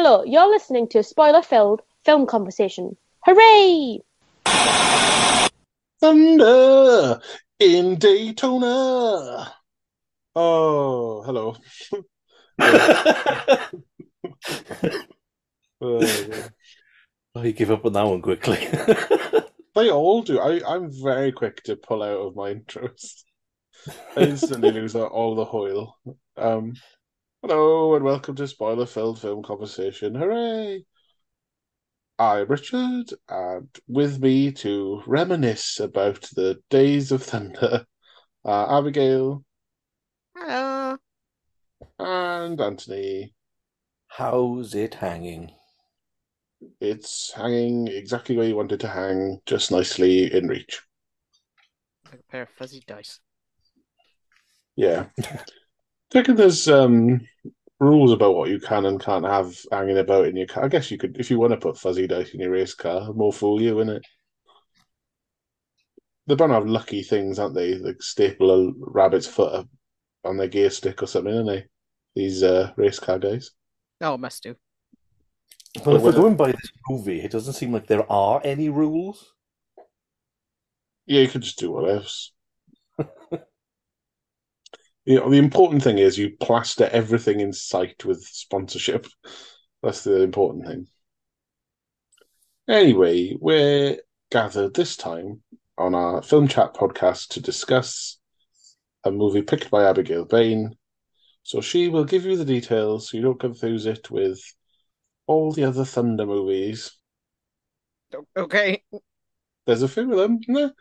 Hello, you're listening to a spoiler-filled film conversation. Hooray! Thunder in Daytona. Oh, hello. Oh, yeah. Oh, you give up on that one quickly. They all do. I, I'm very quick to pull out of my intros. I instantly lose all the hoil. Um, hello and welcome to Spoiler Filled Film Conversation. Hooray! I'm Richard, and with me to reminisce about the days of thunder are Abigail Hello. and Anthony. How's it hanging? It's hanging exactly where you want it to hang, just nicely in reach. Like a pair of fuzzy dice. Yeah. I reckon there's um rules about what you can and can't have hanging about in your car. I guess you could, if you want to put fuzzy dice in your race car, more fool you, innit? They're bound to have lucky things, aren't they? Like staple a rabbit's foot on their gear stick or something, aren't they? These uh, race car guys. Oh, it must do. Well, if we're going by this movie, it doesn't seem like there are any rules. Yeah, you could just do what else. You know, the important thing is you plaster everything in sight with sponsorship. That's the important thing. Anyway, we're gathered this time on our film chat podcast to discuss a movie picked by Abigail Bain. So she will give you the details so you don't confuse it with all the other Thunder movies. Okay. There's a few of them, isn't there?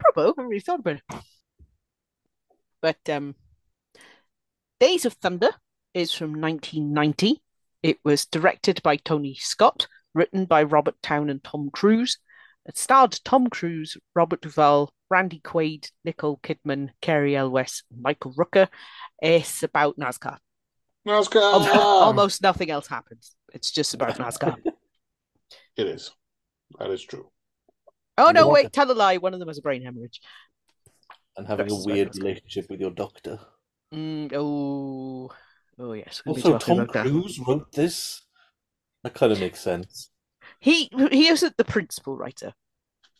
Probo, I haven't really thought about it. But um, Days of Thunder is from 1990. It was directed by Tony Scott, written by Robert Towne and Tom Cruise. It starred Tom Cruise, Robert Duvall, Randy Quaid, Nicole Kidman, Cary Elwes, and Michael Rooker. It's about NASCAR. NASCAR! Al- Almost nothing else happens. It's just about NASCAR. It is. That is true. Oh no, wait, tell a lie. One of them has a brain hemorrhage. And having Versus a weird Rebecca. relationship with your doctor. Mm, oh, oh yes. Also, Tom about that. Cruise wrote this. That kind of makes sense. He he isn't the principal writer.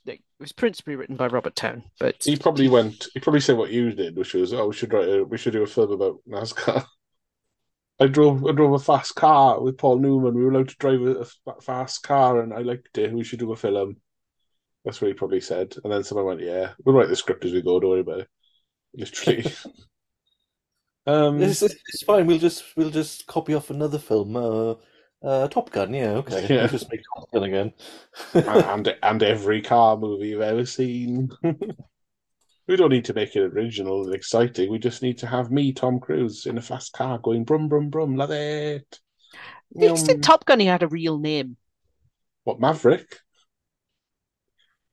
It was principally written by Robert Towne, but He probably went. He probably said what you did, which was, "Oh, we should write. A, we should do a film about NASCAR." I drove. I drove a fast car with Paul Newman. We were allowed to drive a, a fast car, and I liked it. We should do a film. That's what he probably said. And then someone went, "Yeah, we'll write the script as we go. Don't worry about it." Literally. um. It's, it's fine. We'll just we'll just copy off another film. Uh, uh, Top Gun. Yeah, okay. Yeah. We'll just make Top Gun again. and and every car movie you've ever seen. we don't need to make it original and exciting. We just need to have me, Tom Cruise, in a fast car going brum brum brum. Love it. at least in Top Gun he had a real name. What Maverick?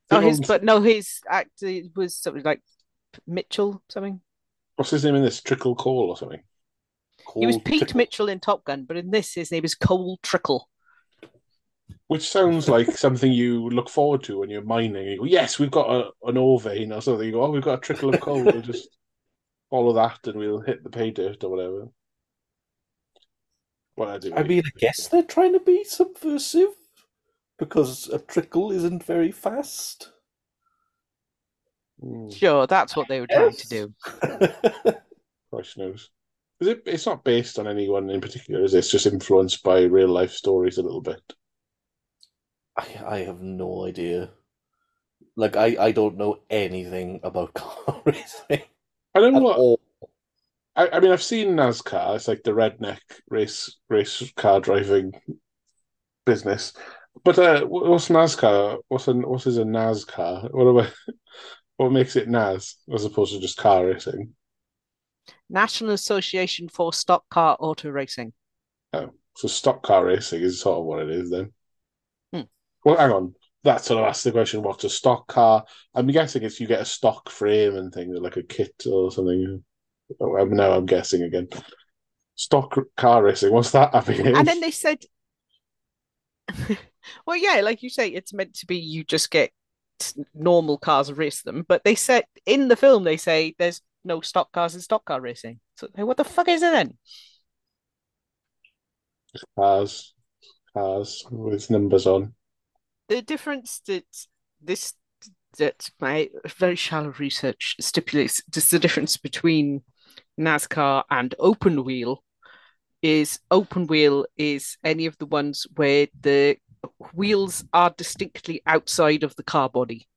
Oh, his but no, his act it was something like Mitchell something. What's his name in this? Trickle Cole or something? He was Pete Trickle. Mitchell in Top Gun, but in this his name is Cole Trickle. Which sounds like something you look forward to when you're mining. You go, yes, we've got a, an ore vein or something. You go, oh, we've got a trickle of coal. We'll just follow that and we'll hit the pay dirt or whatever. Well, I do. I mean, I guess they're trying to be subversive because a trickle isn't very fast. Mm, Sure, that's what they were trying to do. Christ knows. Is it? It's not based on anyone in particular, is it? It's just influenced by real life stories a little bit. I, I have no idea. Like, I, I don't know anything about car racing I don't know what. all. I, I mean, I've seen NASCAR. It's like the redneck race race car driving business. But uh, what's NASCAR? What's a, what is a NASCAR? What I, What makes it NAS as opposed to just car racing? National Association for Stock Car Auto Racing. Oh, so stock car racing is sort of what it is then. Hmm. Well, hang on. That sort of asks the question: What's a stock car? I'm guessing it's you get a stock frame and things like a kit or something. Oh, I'm- now I'm guessing again. Stock car racing. What's that? Abby? And then they said, well, yeah, like you say, it's meant to be you just get normal cars and race them. But they said in the film, they say there's no stock cars in stock car racing. So what the fuck is it then? Cars, cars with numbers on. The difference that this that my very shallow research stipulates just the difference between NASCAR and open wheel is open wheel is any of the ones where the wheels are distinctly outside of the car body.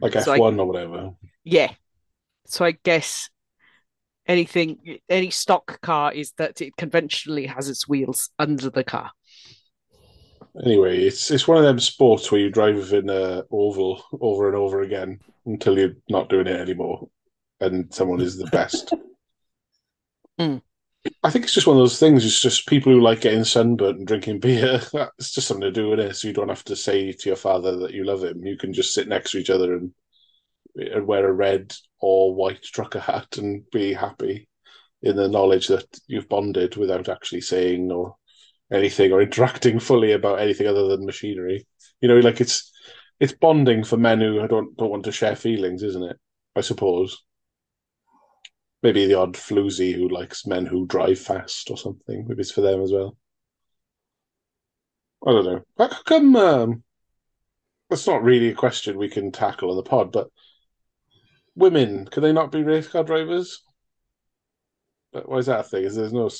Like So I- F1 or whatever. Yeah. So I guess anything any stock car is that it conventionally has its wheels under the car. Anyway, it's it's one of them sports where you drive in a oval over and over again until you're not doing it anymore, and someone is the best. Mm. I think it's just one of those things. It's just people who like getting sunburnt and drinking beer. It's just something to do with it. So you don't have to say to your father that you love him. You can just sit next to each other and, and wear a red or white trucker hat and be happy in the knowledge that you've bonded without actually saying or anything or interacting fully about anything other than machinery. You know, like it's it's bonding for men who don't don't want to share feelings, isn't it? I suppose. Maybe the odd floozy who likes men who drive fast or something. Maybe it's for them as well. I don't know. How come? Um, that's not really a question we can tackle on the pod, but women can they not be race car drivers? But why is that a thing? Is there's no?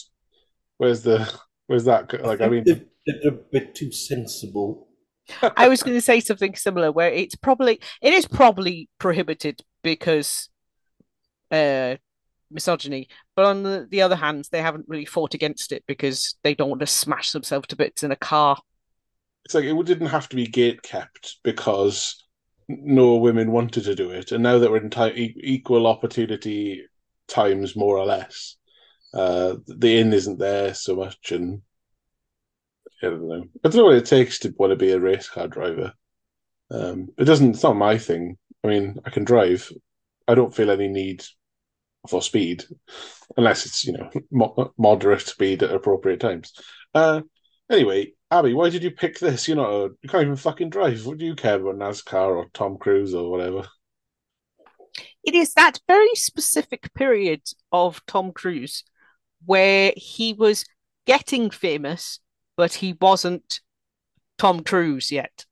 Where's the? Where's that? Like, I mean, they're, they're a bit too sensible. I was going to say something similar where it's probably it is probably prohibited because uh misogyny, but on the, the other hand, they haven't really fought against it because they don't want to smash themselves to bits in a car. it's like it didn't have to be gate kept because no women wanted to do it, and now that we're in e- equal opportunity times, more or less, uh, the inn isn't there so much, and I don't know. I don't know what it takes to want to be a race car driver. Um, it doesn't. It's not my thing. I mean, I can drive. I don't feel any need for speed, unless it's you know mo- moderate speed at appropriate times. Uh, anyway, Abby, why did you pick this? You're not. You can't even fucking drive. What do you care about NASCAR or Tom Cruise or whatever? It is that very specific period of Tom Cruise where he was getting famous, but he wasn't Tom Cruise yet.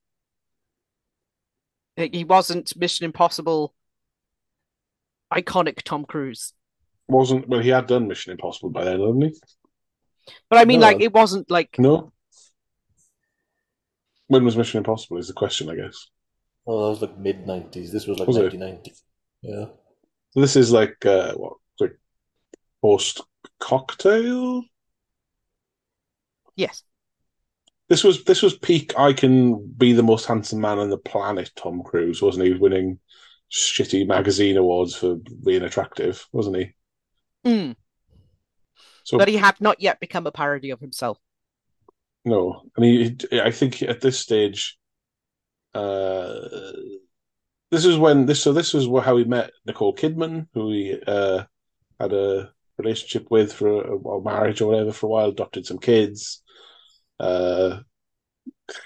He wasn't Mission Impossible iconic Tom Cruise. Wasn't well. He had done Mission Impossible by then, hadn't he? But I mean, No. like, it wasn't like No. When was Mission Impossible? Is the question, I guess. Oh, that was like mid nineties. This was like Was it? nineteen ninety. Yeah. So this is like uh, what, like post cocktail. yes. This was this was peak. I can be the most handsome man on the planet. Tom Cruise wasn't he? Winning shitty magazine awards for being attractive, wasn't he? Mm. So But he had not yet become a parody of himself. no, I he- I think at this stage, uh, this is when this. So this was how he met Nicole Kidman, who he uh, had a relationship with for a, a marriage or whatever for a while. Adopted some kids. Uh,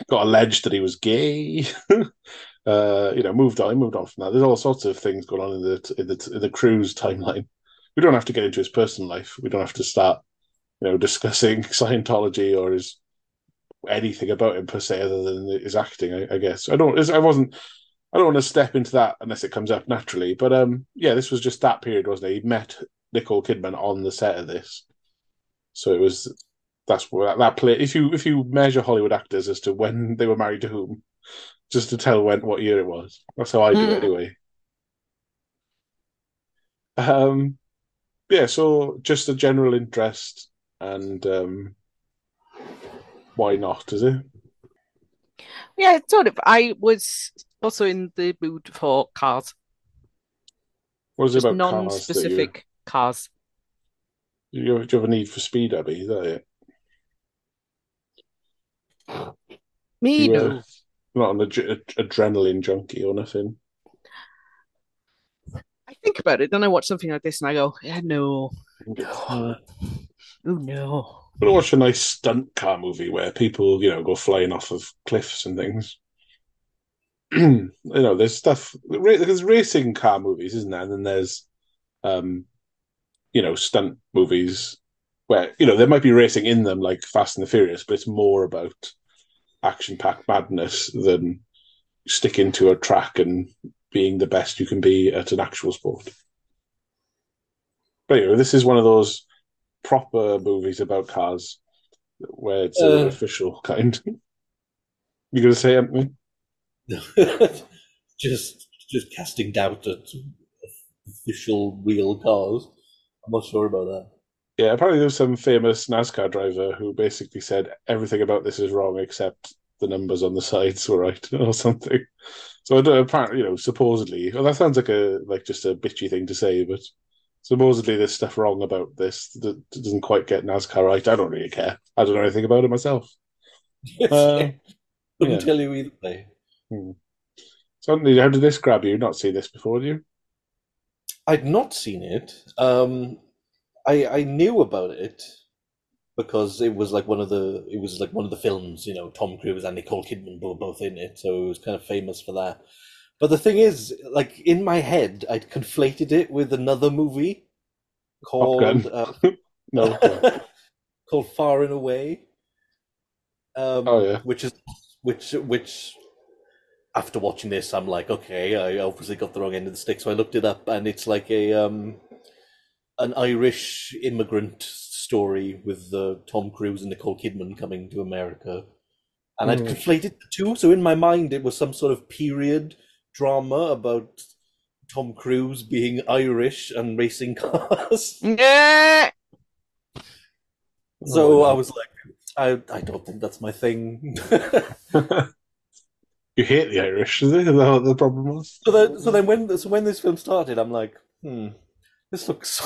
got alleged that he was gay. uh, you know, moved on. Moved on from that. There's all sorts of things going on in the in the in the cruise timeline. We don't have to get into his personal life. We don't have to start, you know, discussing Scientology or his anything about him per se, other than his acting. I, I guess I don't. I wasn't. I don't want to step into that unless it comes up naturally. But um, yeah, this was just that period, wasn't it? He met Nicole Kidman on the set of this, so it was. That's where that, that play. If you if you measure Hollywood actors as to when they were married to whom, just to tell when what year it was. That's how I do it Mm. anyway. Um, yeah. So just a general interest, and um, why not? Is it? Yeah, sort of. I was also in the mood for cars, What is it about cars you, non-specific cars. you, have, do you have a need for speed, Abby? Is that it? Me, You, uh, no. Not an ad- adrenaline junkie or nothing. I think about it, then I watch something like this and I go, yeah, no. No. Oh, no. But I watch a nice stunt car movie where people, you know, go flying off of cliffs and things. you know, there's stuff. There's racing car movies, isn't there? And then there's, um, you know, stunt movies where you know there might be racing in them like Fast and the Furious, but it's more about action-packed madness than sticking to a track and being the best you can be at an actual sport. But anyway, this is one of those proper movies about cars where it's Uh. an official kind. You gonna say something? just just casting doubt at official real cars. I'm not sure about that. Yeah, apparently there was some famous NASCAR driver who basically said everything about this is wrong except the numbers on the sides were right or something. So I don't apparently, you know, supposedly, well, that sounds like a like just a bitchy thing to say, but supposedly there's stuff wrong about this that doesn't quite get NASCAR right. I don't really care. I don't know anything about it myself. Uh, Couldn't yeah. tell you either way. So how did this grab you? Not seen this before, did you? I'd not seen it. Um, I I knew about it because it was like one of the it was like one of the films. You know, Tom Cruise and Nicole Kidman were both in it, so it was kind of famous for that. But the thing is, like in my head, I'd conflated it with another movie called uh, No. called Far and Away. Um, Oh, yeah. which is which which after watching this, I'm like, okay, I obviously got the wrong end of the stick, so I looked it up, and it's like a um an Irish immigrant story with uh, Tom Cruise and Nicole Kidman coming to America, and I'd Hmm. conflated the two. So in my mind, it was some sort of period drama about Tom Cruise being Irish and racing cars. Yeah. So I was like, I I don't think that's my thing. you hate the Irish, is it? Is that what the problem was? so then, so then when so when this film started, I'm like, hmm, this looks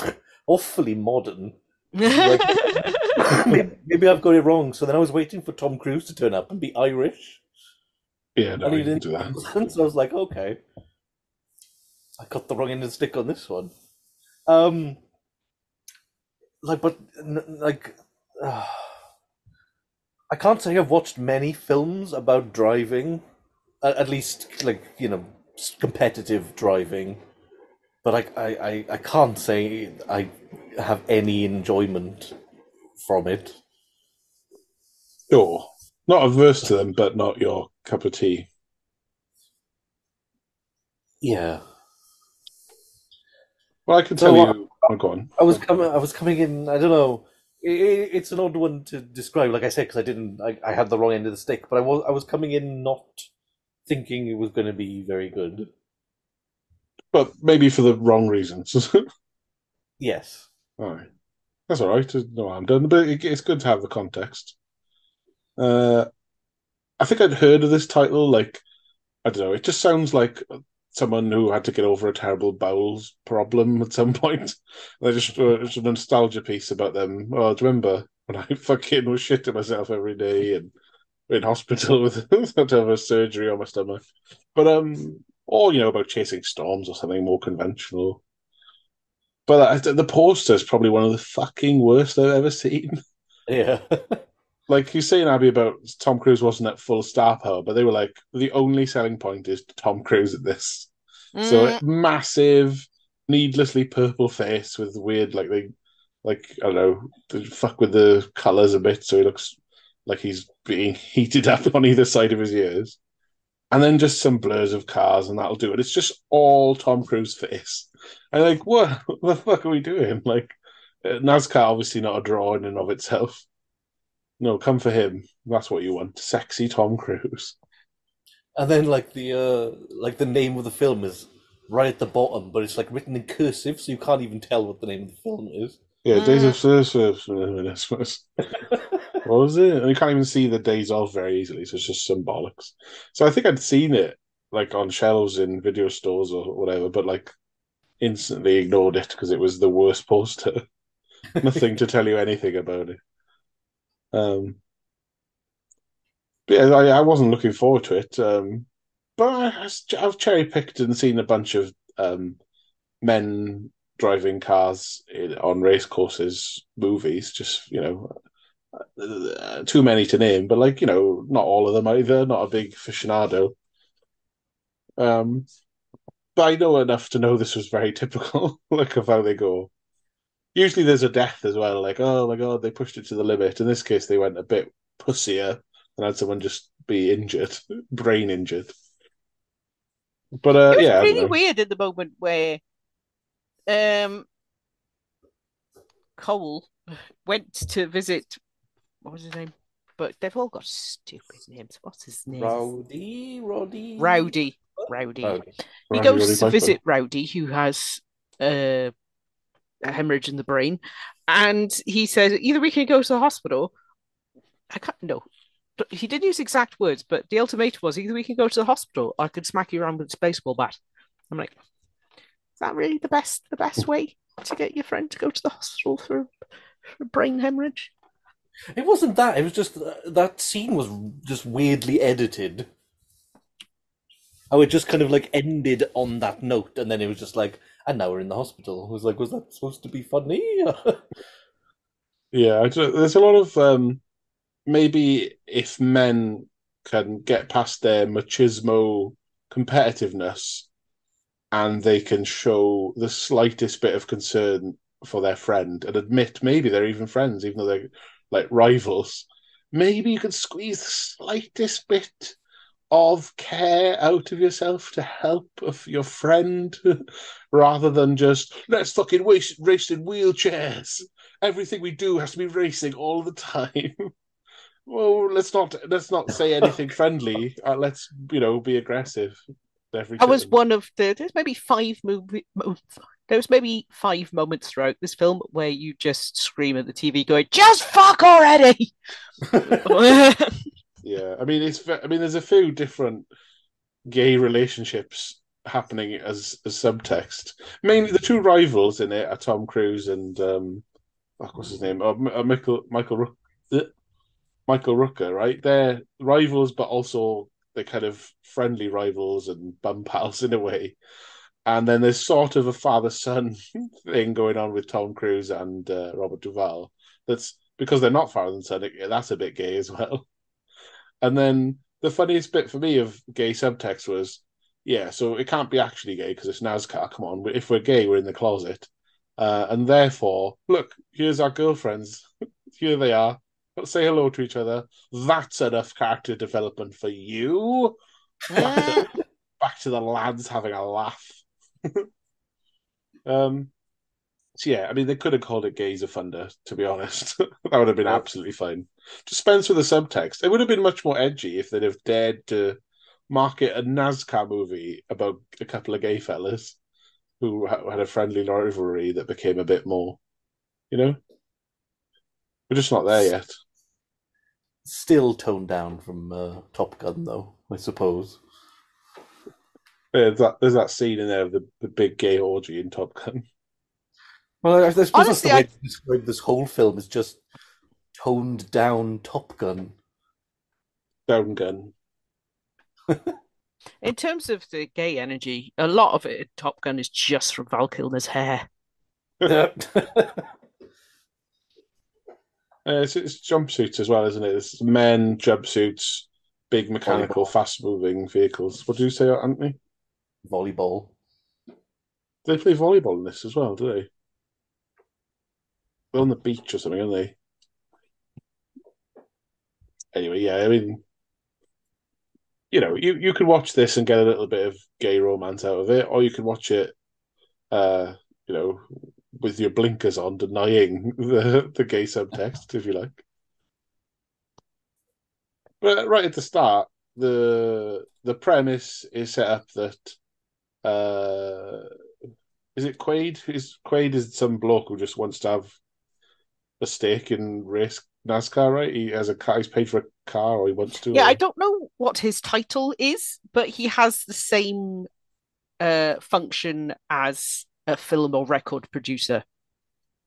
awfully modern. maybe, maybe I've got it wrong. So then I was waiting for Tom Cruise to turn up and be Irish, Yeah, no, and he didn't do that. So I was like, okay, I got the wrong end of the stick on this one. Um, like, but like, uh, I can't say I've watched many films about driving, at, at least like you know competitive driving. But I, I, I, I can't say I have any enjoyment from it. Sure. Not averse to them, but not your cup of tea. Yeah. Well, I can So, tell you. Oh, go on. I was coming. I was coming in. I don't know. i i- it's an odd one to describe, like I said, because I didn't. I, I had the wrong end of the stick. But I was. I was coming in not thinking it was going to be very good. But maybe for the wrong reasons. Yes. all right. That's all right. No harm done. But it, it's good to have the context. Uh, I think I'd heard of this title. Like, I don't know. It just sounds like someone who had to get over a terrible bowels problem at some point. They just uh, it's a nostalgia piece about them. Oh, do you remember when I fucking was shitting myself every day and in hospital with had to have a surgery on my stomach? But um, or you know about chasing storms or something more conventional. But uh, the poster is probably one of the fucking worst I've ever seen. Yeah. Like you're saying, Abby, about Tom Cruise wasn't at full star power, but they were like the only selling point is Tom Cruise at this. So Mm, massive, needlessly purple face with weird, like they, like I don't know, they fuck with the colors a bit, so he looks like he's being heated up on either side of his ears, and then just some blurs of cars, and that'll do it. It's just all Tom Cruise face. And like, what, what the fuck are we doing? Like, uh, NASCAR obviously not a draw in and of itself. No, come for him. That's what you want, sexy Tom Cruise. and then like the uh like the name of the film is right at the bottom, but it's like written in cursive, so you can't even tell what the name of the film is. Yeah, Days of Service. Was it? And you can't even see the days off very easily, so it's just symbolics. So I think I'd seen it like on shelves in video stores or whatever, but like instantly ignored it because it was the worst poster. Nothing to tell you anything about it. Um, yeah, I, I wasn't looking forward to it. Um, but I, I've cherry picked and seen a bunch of um, men driving cars in, on race courses movies. Just you know, uh, too many to name, but like you know, not all of them either. Not a big aficionado. Um, but I know enough to know this was very typical, like of how they go. usually there's a death as well. Like, oh my god, they pushed it to the limit. In this case, they went a bit pussier and had someone just be injured, brain injured. But uh, it was yeah, really weird at the moment where um Cole went to visit what was his name? But they've all got stupid names. What's his name? Rowdy, Roddy, Rowdy. Rowdy. Rowdy. He Randy goes Roddy to visit Rowdy, who has uh, a hemorrhage in the brain, and he says either we can go to the hospital. I can't no. He didn't use exact words, but the ultimatum was either we can go to the hospital or I could smack you around with this baseball bat. I'm like, is that really the best the best way to get your friend to go to the hospital for, for brain hemorrhage? It wasn't that. It was just uh, that scene was just weirdly edited. How it just kind of like ended on that note, and then it was just like, and now we're in the hospital. I was like, was that supposed to be funny? Yeah, there's a lot of um, maybe if men can get past their machismo competitiveness and they can show the slightest bit of concern for their friend and admit maybe they're even friends, even though they're like rivals, maybe you can squeeze the slightest bit of care out of yourself to help your friend rather than just let's fucking race, race in wheelchairs everything we do has to be racing all the time. well, let's not let's not say anything friendly. Uh, let's you know be aggressive. Every I was one of the there's maybe five movie mo- there was maybe five moments throughout this film where you just scream at the TV going, just fuck already. Yeah, I mean it's. I mean there's a few different gay relationships happening as as subtext. Mainly the two rivals in it are Tom Cruise and um, what's his name? Oh, uh, Michael Michael Michael Rooker, right? They're rivals, but also they're kind of friendly rivals and bum pals in a way. And then there's sort of a father son thing going on with Tom Cruise and uh, Robert Duvall. That's because they're not father and son. That's a bit gay as well. And then the funniest bit for me of gay subtext was, yeah, so it can't be actually gay because it's NASCAR. Come on, if we're gay, we're in the closet, uh, and therefore, look, here's our girlfriends. Here they are. Let's say hello to each other. That's enough character development for you. Back to, back to the lads having a laugh. um, so yeah, I mean, they could have called it Gays of Thunder, to be honest. that would have been absolutely fine. Dispense with the subtext. It would have been much more edgy if they'd have dared to market a NASCAR movie about a couple of gay fellas who had a friendly rivalry that became a bit more, you know? We're just not there yet. Still toned down from uh, Top Gun, though, I suppose. There's that, there's that scene in there of the, the big gay orgy in Top Gun. Well, I, I suppose that's Honestly, the way I- to describe this whole film is just toned down Top Gun. Down Gun. In terms of the gay energy, a lot of it in Top Gun is just from Val Kilmer's hair. Yeah. Uh, it's, it's jumpsuits as well, isn't it? It's men, jumpsuits, big mechanical, fast moving vehicles. What do you say, Anthony? Volleyball. They play volleyball in this as well, do they? They're on the beach or something, aren't they? Anyway, yeah, I mean, you know, you, you could watch this and get a little bit of gay romance out of it, or you could watch it, uh, you know, with your blinkers on, denying the, the gay subtext, if you like. But right at the start, the the premise is set up that uh is it Quaid? Is Quaid is some bloke who just wants to have a stake in race NASCAR, right? He has a car, he's paid for a car, or he wants to. Yeah, or- I don't know what his title is, but he has the same uh, function as a film or record producer,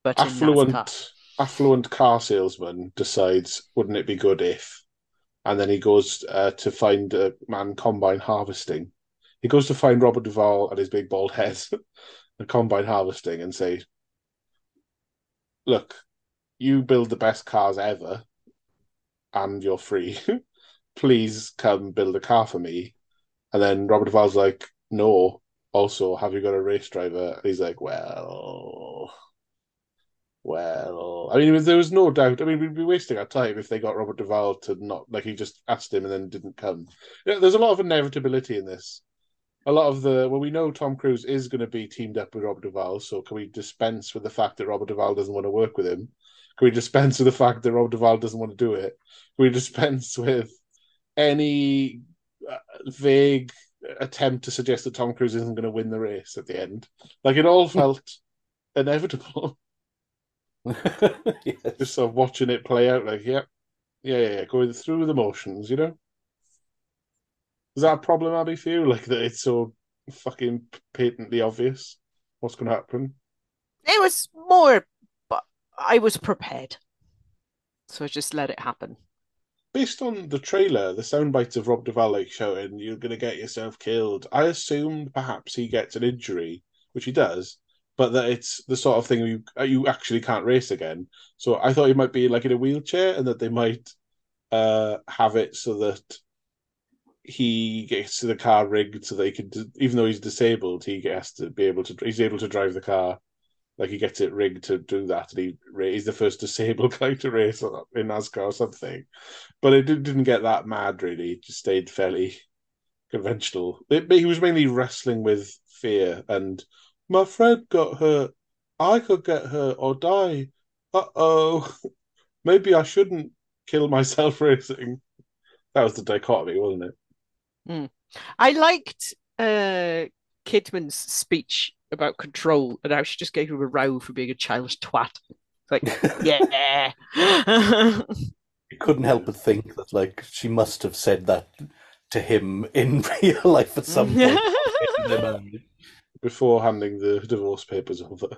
but affluent affluent car salesman decides, wouldn't it be good if? And then he goes uh, to find a man combine harvesting. He goes to find Robert Duvall and his big bald head and combine harvesting and say, "Look, you build the best cars ever, and you're free. Please come build a car for me." And then Robert Duvall's like, "No." Also, have you got a race driver? And he's like, "Well." Well, I mean, there was no doubt. I mean, we'd be wasting our time if they got Robert Duvall to not like he just asked him and then didn't come. There's a lot of inevitability in this. A lot of the well, we know Tom Cruise is going to be teamed up with Robert Duvall, so can we dispense with the fact that Robert Duvall doesn't want to work with him? Can we dispense with the fact that Robert Duvall doesn't want to do it? Can we dispense with any uh, vague attempt to suggest that Tom Cruise isn't going to win the race at the end? Like it all felt inevitable. yes. just sort of watching it play out, like, yeah, yeah, yeah, yeah, going through the motions, you know? Is that a problem, Abby, for you? Like, that it's so fucking patently obvious what's going to happen? It was more, but I was prepared. So I just let it happen. Based on the trailer, the sound bites of Rob Duvall shouting, You're going to get yourself killed, I assumed perhaps he gets an injury, which he does, but that it's the sort of thing you you actually can't race again. So I thought he might be like in a wheelchair, and that they might uh, have it so that he gets the car rigged so they can, even though he's disabled, he has to be able to. He's able to drive the car, like he gets it rigged to do that, and he he's the first disabled guy to race in NASCAR or something. But it didn't get that mad really. It just stayed fairly conventional. It, he was mainly wrestling with fear and my friend got hurt. I could get hurt or die. Uh oh. Maybe I shouldn't kill myself racing. That was the dichotomy, wasn't it? Mm. I liked uh, Kidman's speech about control and how she just gave him a row for being a childish twat. Like, yeah. you couldn't help but think that, like, she must have said that to him in real life at some point before handing the divorce papers over.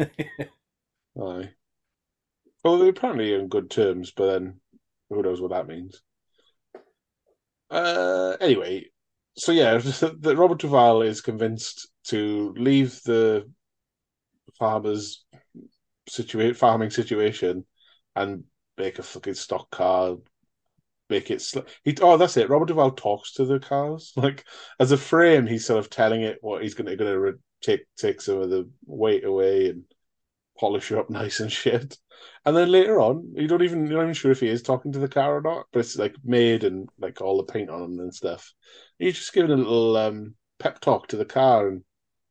Aye. Well, they're apparently in good terms, but then who knows what that means. Uh, anyway, so yeah, that Robert Duvall is convinced to leave the farmers situate farming situation and make a fucking stock car make it. Sl- he oh, that's it. Robert Duvall talks to the cars like as a frame. He's sort of telling it what he's going to going to re- take take some of the weight away and polish it up nice and shit. And then later on, you don't even you're not even sure if he is talking to the car or not, but it's like made and like all the paint on him and stuff. He's just giving a little um, pep talk to the car and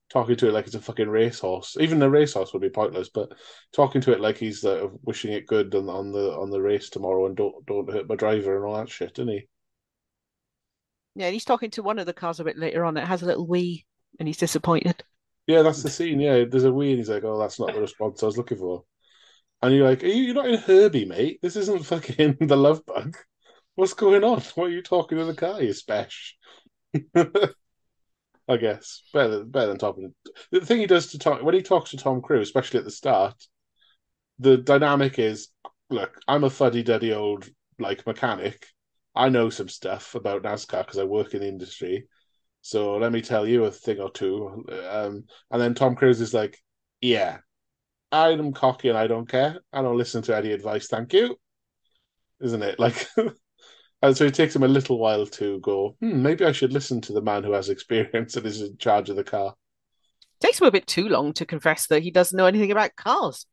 talking to it like it's a fucking racehorse. Even the racehorse would be pointless, but talking to it like he's uh, wishing it good on, on the on the race tomorrow and don't don't hurt my driver and all that shit, isn't he? Yeah, and he's talking to one of the cars a bit later on. It has a little wee, and he's disappointed. Yeah, that's the scene. Yeah, there's a wee, and he's like, "Oh, that's not the response I was looking for." And you're like, Are you, "You're not in Herbie, mate. This isn't fucking the Love Bug. What's going on? What are you talking to the car, you spesh?" I guess better better than Tom. The thing he does to Tom when he talks to Tom Cruise, especially at the start, the dynamic is: look, I'm a fuddy duddy old like mechanic. I know some stuff about NASCAR because I work in the industry. So let me tell you a thing or two. Um, and then Tom Cruise is like, "Yeah, I'm cocky and I don't care. I don't listen to any advice. Thank you." Isn't it like? And so it takes him a little while to go, hmm, maybe I should listen to the man who has experience and is in charge of the car. It takes him a bit too long to confess that he doesn't know anything about cars.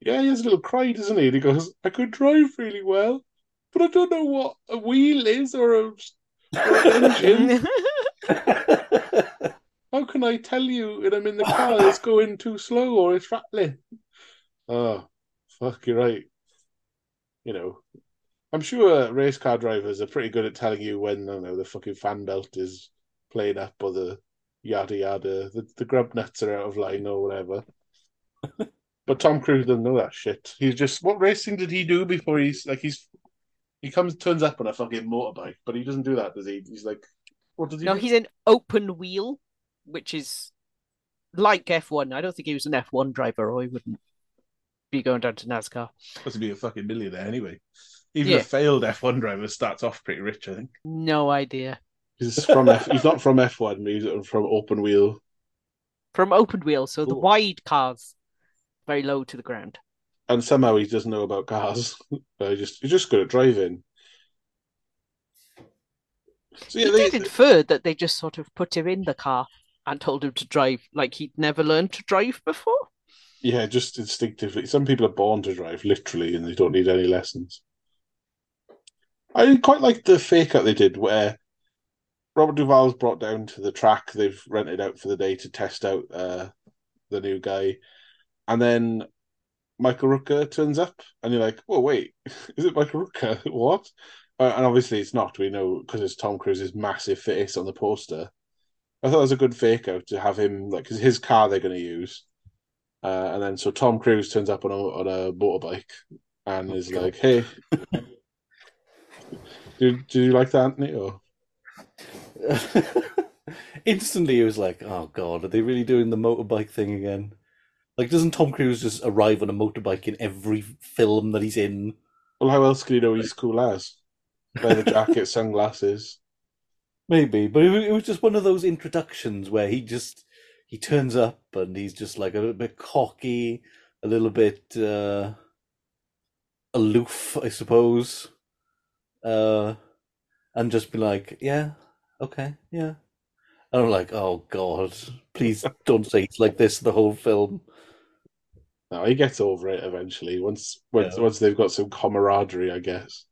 Yeah, he has a little cry, doesn't he? And he goes, I could drive really well, but I don't know what a wheel is or, a, or an engine. How can I tell you when I'm in the car it's going too slow or it's rattling? Oh, fuck, you're right. You know, I'm sure race car drivers are pretty good at telling you when I don't know the fucking fan belt is playing up or the yada yada, the, the grub nuts are out of line or whatever. but Tom Cruise doesn't know that shit. He's just what racing did he do before he's like he's he comes turns up on a fucking motorbike, but he doesn't do that, does he? He's like what does he No, do? he's an open wheel, which is like F1. I don't think he was an F1 driver or he wouldn't be going down to NASCAR. Supposed to be a fucking millionaire anyway. Even Yeah. a failed F1 driver starts off pretty rich, I think. No idea. He's from F. He's not from F1. He's from open wheel. From open wheel, so the wide cars, very low to the ground. and somehow he doesn't know about cars. But uh, he just he's just good at driving. So yeah, he they, did infer that they just sort of put him in the car and told him to drive like he'd never learned to drive before. Yeah, just instinctively. Some people are born to drive, literally, and they don't need any lessons. I quite like the fake out they did where Robert Duvall's brought down to the track. They've rented out for the day to test out uh, the new guy, and then Michael Rooker turns up, and you're like, "Whoa, wait, is it Michael Rooker? what?" Uh, and obviously, it's not. We know because it's Tom Cruise's massive face on the poster. I thought it was a good fake out to have him like because his car they're going to use, uh, and then so Tom Cruise turns up on a on a motorbike and is God. like, "Hey, do do you like that, Anthony?" Or Instantly, it was like, oh god, are they really doing the motorbike thing again? Like, doesn't Tom Cruise just arrive on a motorbike in every film that he's in? well, how else can you know he's cool as? Leather jacket, sunglasses. Maybe, but it was, it was just one of those introductions where he just he turns up and he's just like a little bit cocky, a little bit uh, aloof, I suppose, uh, and just be like, yeah, okay, yeah. And I'm like, oh god, please don't say it's like this the whole film. No, he gets over it eventually. Once once Yeah. once they've got some camaraderie, I guess.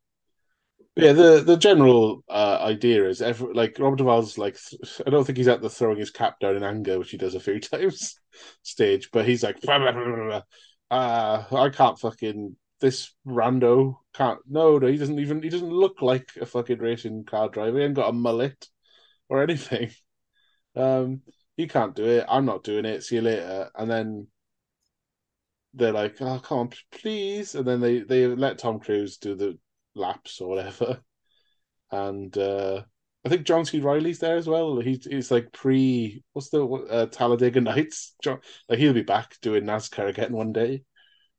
Yeah, the the general uh, idea is every like Robert Duvall's like th- I don't think he's at the throwing his cap down in anger, which he does a few times stage, but he's like, uh, I can't fucking this rando can't no no he doesn't even he doesn't look like a fucking racing car driver. He ain't got a mullet or anything. Um, he can't do it. I'm not doing it. See you later. And then they're like, "Oh, come on, please!" And then they they let Tom Cruise do the laps or whatever. And uh, I think John C. Reilly's there as well. He's he's like pre what's the uh, Talladega Nights? John, like he'll be back doing NASCAR again one day.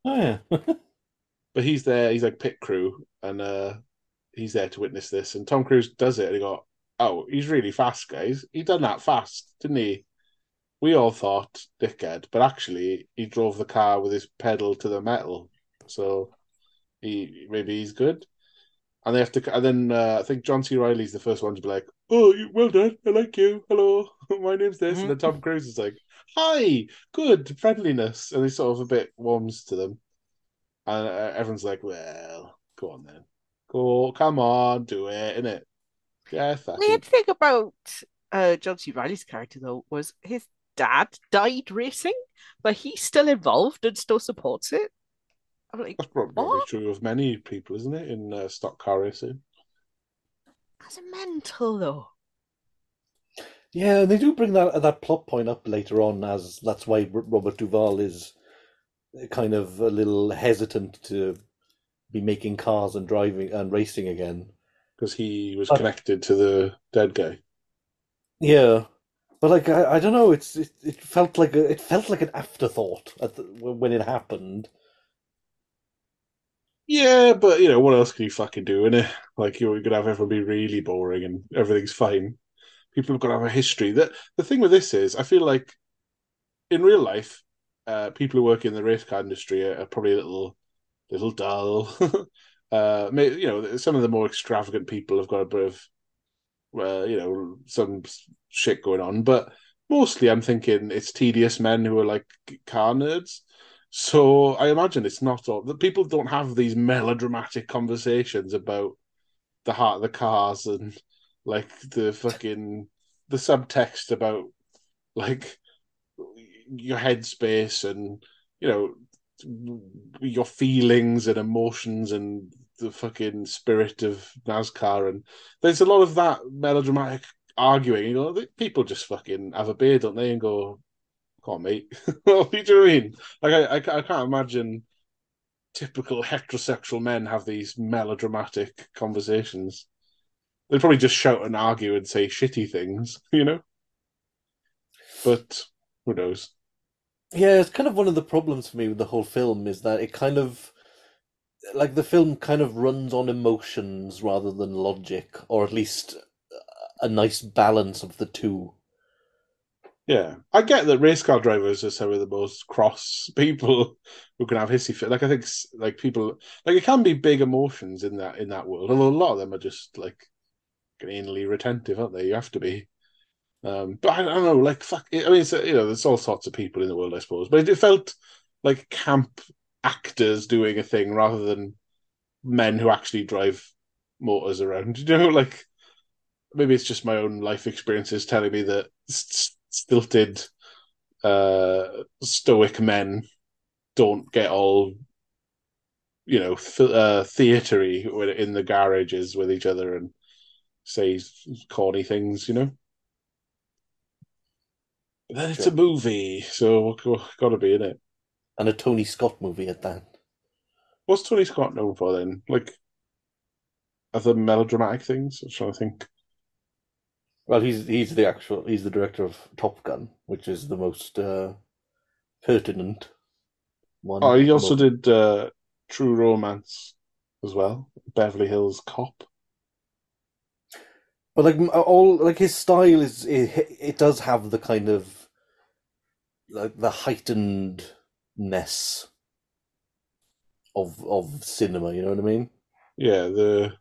Oh yeah, But he's there. He's like pit crew, and uh, he's there to witness this. And Tom Cruise does it, and he got, "Oh, he's really fast, guys. He done that fast, didn't he?" We all thought dickhead, but actually he drove the car with his pedal to the metal, so he maybe he's good. And they have to, and then uh, I think John C. Reilly's the first one to be like, "Oh, you, well done, I like you. Hello, my name's this." And then Tom Cruise is like, "Hi, good friendliness," and he sort of a bit warms to them. And uh, everyone's like, "Well, go on then, go, come on, do it, innit?" Yeah, Weird thing about uh, John C. Reilly's character, though, was his dad died racing, but he's still involved and still supports it. I'm like, That's probably What? true of many people, isn't it? In uh, stock car racing. that's mental, though. yeah. They do bring that that plot point up later on, as that's why Robert Duvall is kind of a little hesitant to be making cars and driving and racing again. because he was Uh, connected to the dead guy. Yeah, but like I, I don't know, it's it, it felt like a, it felt like an afterthought at the, when it happened. Yeah, but you know what else can you fucking do, innit? Like you're gonna have everyone be really boring and everything's fine. People have got to have a history. That the thing with this is, I feel like in real life, uh, people who work in the race car industry are, are probably a little, little dull. uh, may, you know, some of the more extravagant people have got a bit of, you know, some shit going on. But mostly, I'm thinking it's tedious men who are like car nerds. So I imagine it's not all that people don't have these melodramatic conversations about the heart of the cars and like the fucking the subtext about like your headspace and you know your feelings and emotions and the fucking spirit of NASCAR and there's a lot of that melodramatic arguing. You know, people just fucking have a beer, don't they, and go, "Come on, mate." well, you mean? Like, I, I, I can't imagine typical heterosexual men have these melodramatic conversations. They'd probably just shout and argue and say shitty things, you know. But who knows? Yeah, it's kind of one of the problems for me with the whole film is that it kind of like the film kind of runs on emotions rather than logic, or at least a nice balance of the two. Yeah, I get that race car drivers are some of the most cross people who can have hissy fit. Like I think, like people, like it can be big emotions in that in that world. Although a lot of them are just like anally retentive, aren't they? You have to be. Um, but I, don't know, like fuck. I mean, you know, there's all sorts of people in the world, I suppose. But it felt like camp actors doing a thing rather than men who actually drive motors around. You know, like maybe it's just my own life experiences telling me that stilted, uh, stoic men don't get all, you know, th- uh, theatery in the garages with each other and say corny things. You know. But then it's Sure. a movie, so got to be in it. And a Tony Scott movie at that. What's Tony Scott known for then? Like other melodramatic things? I'm trying to think. Well, he's he's the actual he's the director of Top Gun, which is the most uh, pertinent one. Oh, he also did uh, True Romance as well. Beverly Hills Cop. But like all like his style is it, it does have the kind of like the heightenedness of of cinema. You know what I mean? Yeah, the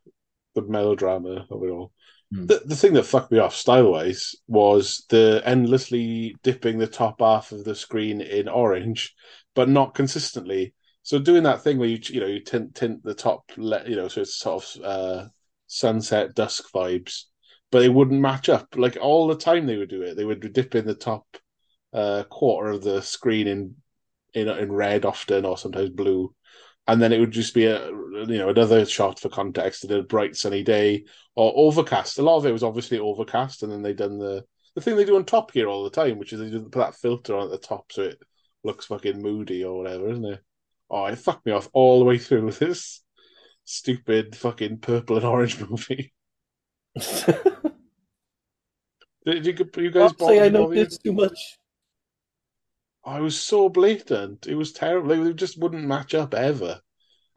the melodrama of it all. Hmm. The the thing that fucked me off style wise was the endlessly dipping the top half of the screen in orange, but not consistently. So doing that thing where you you know you tint tint the top you know so it's sort of uh, sunset dusk vibes, but they wouldn't match up. Like all the time they would do it, they would dip in the top uh, quarter of the screen in in in red often or sometimes blue, and then it would just be a you know another shot for context, in a bright sunny day or overcast. A lot of it was obviously overcast, and then they done the the thing they do on Top Gear all the time, which is they put that filter on at the top so it looks fucking moody or whatever, isn't it? Oh, it fucked me off all the way through with this stupid fucking purple and orange movie. Did you, you guys I'll say I with it? noticed too much. It was so blatant. It was terrible. Like, They just wouldn't match up ever.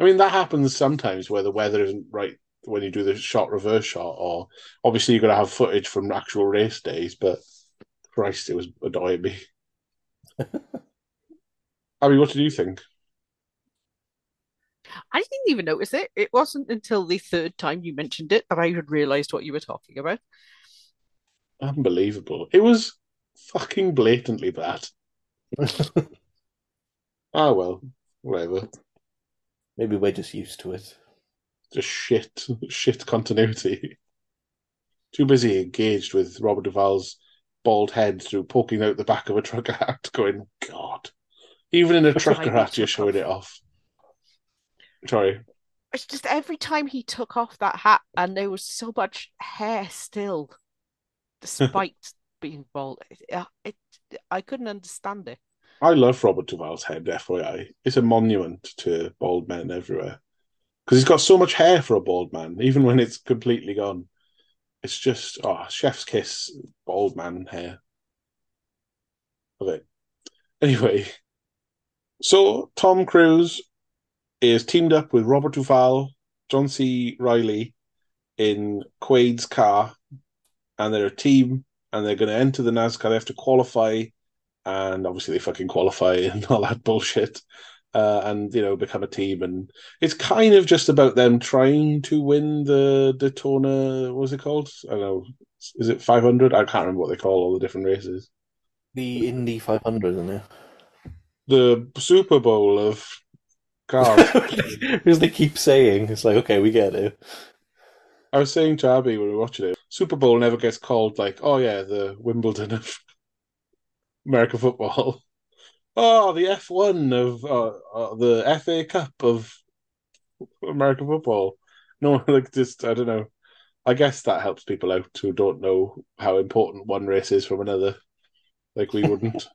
I mean, that happens sometimes where the weather isn't right when you do the shot reverse shot, or obviously you're going to have footage from actual race days. But Christ, it was annoying me. Abby, what did you think? I didn't even notice it. It wasn't until the third time you mentioned it that I had realised what you were talking about. Unbelievable. It was fucking blatantly bad. Ah, well, whatever. Maybe we're just used to it. Just shit, shit continuity. Too busy engaged with Robert Duvall's bald head through poking out the back of a trucker hat, going, God. Even in a trucker hat, you're showing it off. Sorry. It's just every time he took off that hat and there was so much hair still, despite being. It, uh, it, I couldn't understand it. I love Robert Duvall's head, FYI. It's a monument to bald men everywhere. Because he's got so much hair for a bald man, even when it's completely gone. It's just, oh, chef's kiss, bald man hair. Love it. Anyway, so Tom Cruise is teamed up with Robert Duvall, John C. Reilly in Quaid's car, and they're a team, and they're going to enter the NASCAR. They have to qualify, and obviously they fucking qualify and all that bullshit, uh, and you know become a team. And it's kind of just about them trying to win the Daytona. What's it called? I don't know. Is it 500? I can't remember what they call all the different races. The Indy 500, isn't it? The Super Bowl of cars. Because they keep saying, it's like, okay, we get it. I was saying to Abby when we were watching it, Super Bowl never gets called like, oh yeah, the Wimbledon of American football. Oh, the F1 of uh, uh, the FA Cup of American football. No, like just I don't know. I guess that helps people out who don't know how important one race is from another. Like we wouldn't.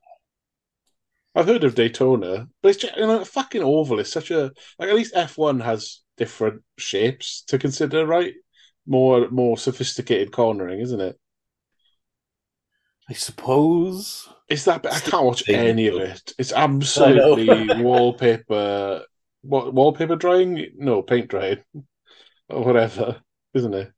I've heard of Daytona, but it's just, you know, a fucking oval is such a like. At least F one has different shapes to consider, right? More more sophisticated cornering, isn't it? I suppose. It's that. I can't watch any of it. It's absolutely wallpaper. What wallpaper drying? No, paint drying, or whatever, isn't it?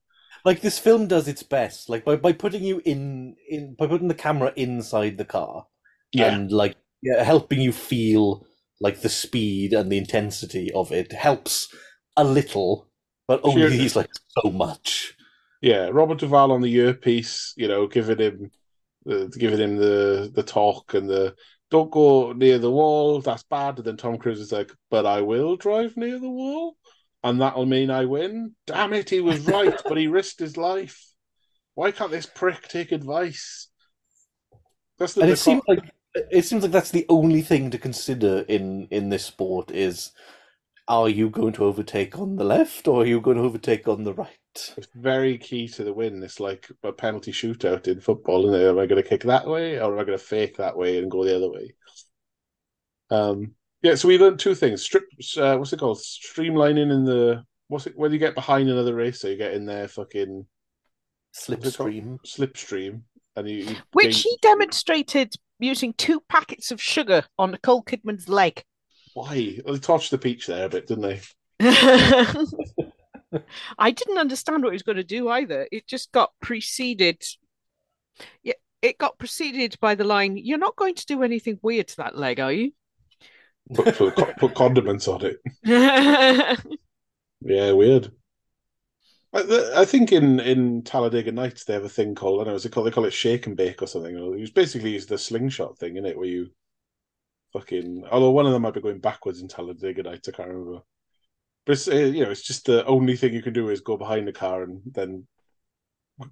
Like this film does its best, like by, by putting you in, in by putting the camera inside the car Yeah, and like yeah, helping you feel like the speed and the intensity of it helps a little, but only he's like so much. yeah. Robert Duvall on the earpiece, you know, giving him the giving him the the talk and the don't go near the wall. That's bad. And then Tom Cruise is like, but I will drive near the wall, and that'll mean I win. Damn it, he was right, but he risked his life. Why can't this prick take advice? That's the, and it seems like it seems like that's the only thing to consider in in this sport is are you going to overtake on the left or are you going to overtake on the right? It's very key to the win. It's like a penalty shootout in football, isn't it? Am I going to kick that way or am I going to fake that way and go the other way? Um, yeah, so we learned two things. Strip, uh, what's it called? Streamlining in the what's it when you get behind another racer, you get in there fucking Slipstream. slipstream, and you, you Which gain- he demonstrated using two packets of sugar on Nicole Kidman's leg. Why they torched the peach there a bit, didn't they? I didn't understand what he was going to do either. It just got preceded. Yeah, it got preceded by the line, "You're not going to do anything weird to that leg, are you?" Put, put, put condiments on it. Yeah, weird. I, I think in, in Talladega Nights they have a thing called I don't know, is it called they call it shake and bake or something. It was basically the slingshot thing, in it, where you fucking although one of them might be going backwards in Talladega Nights, I can't remember. But it's uh, you know, it's just the only thing you can do is go behind the car and then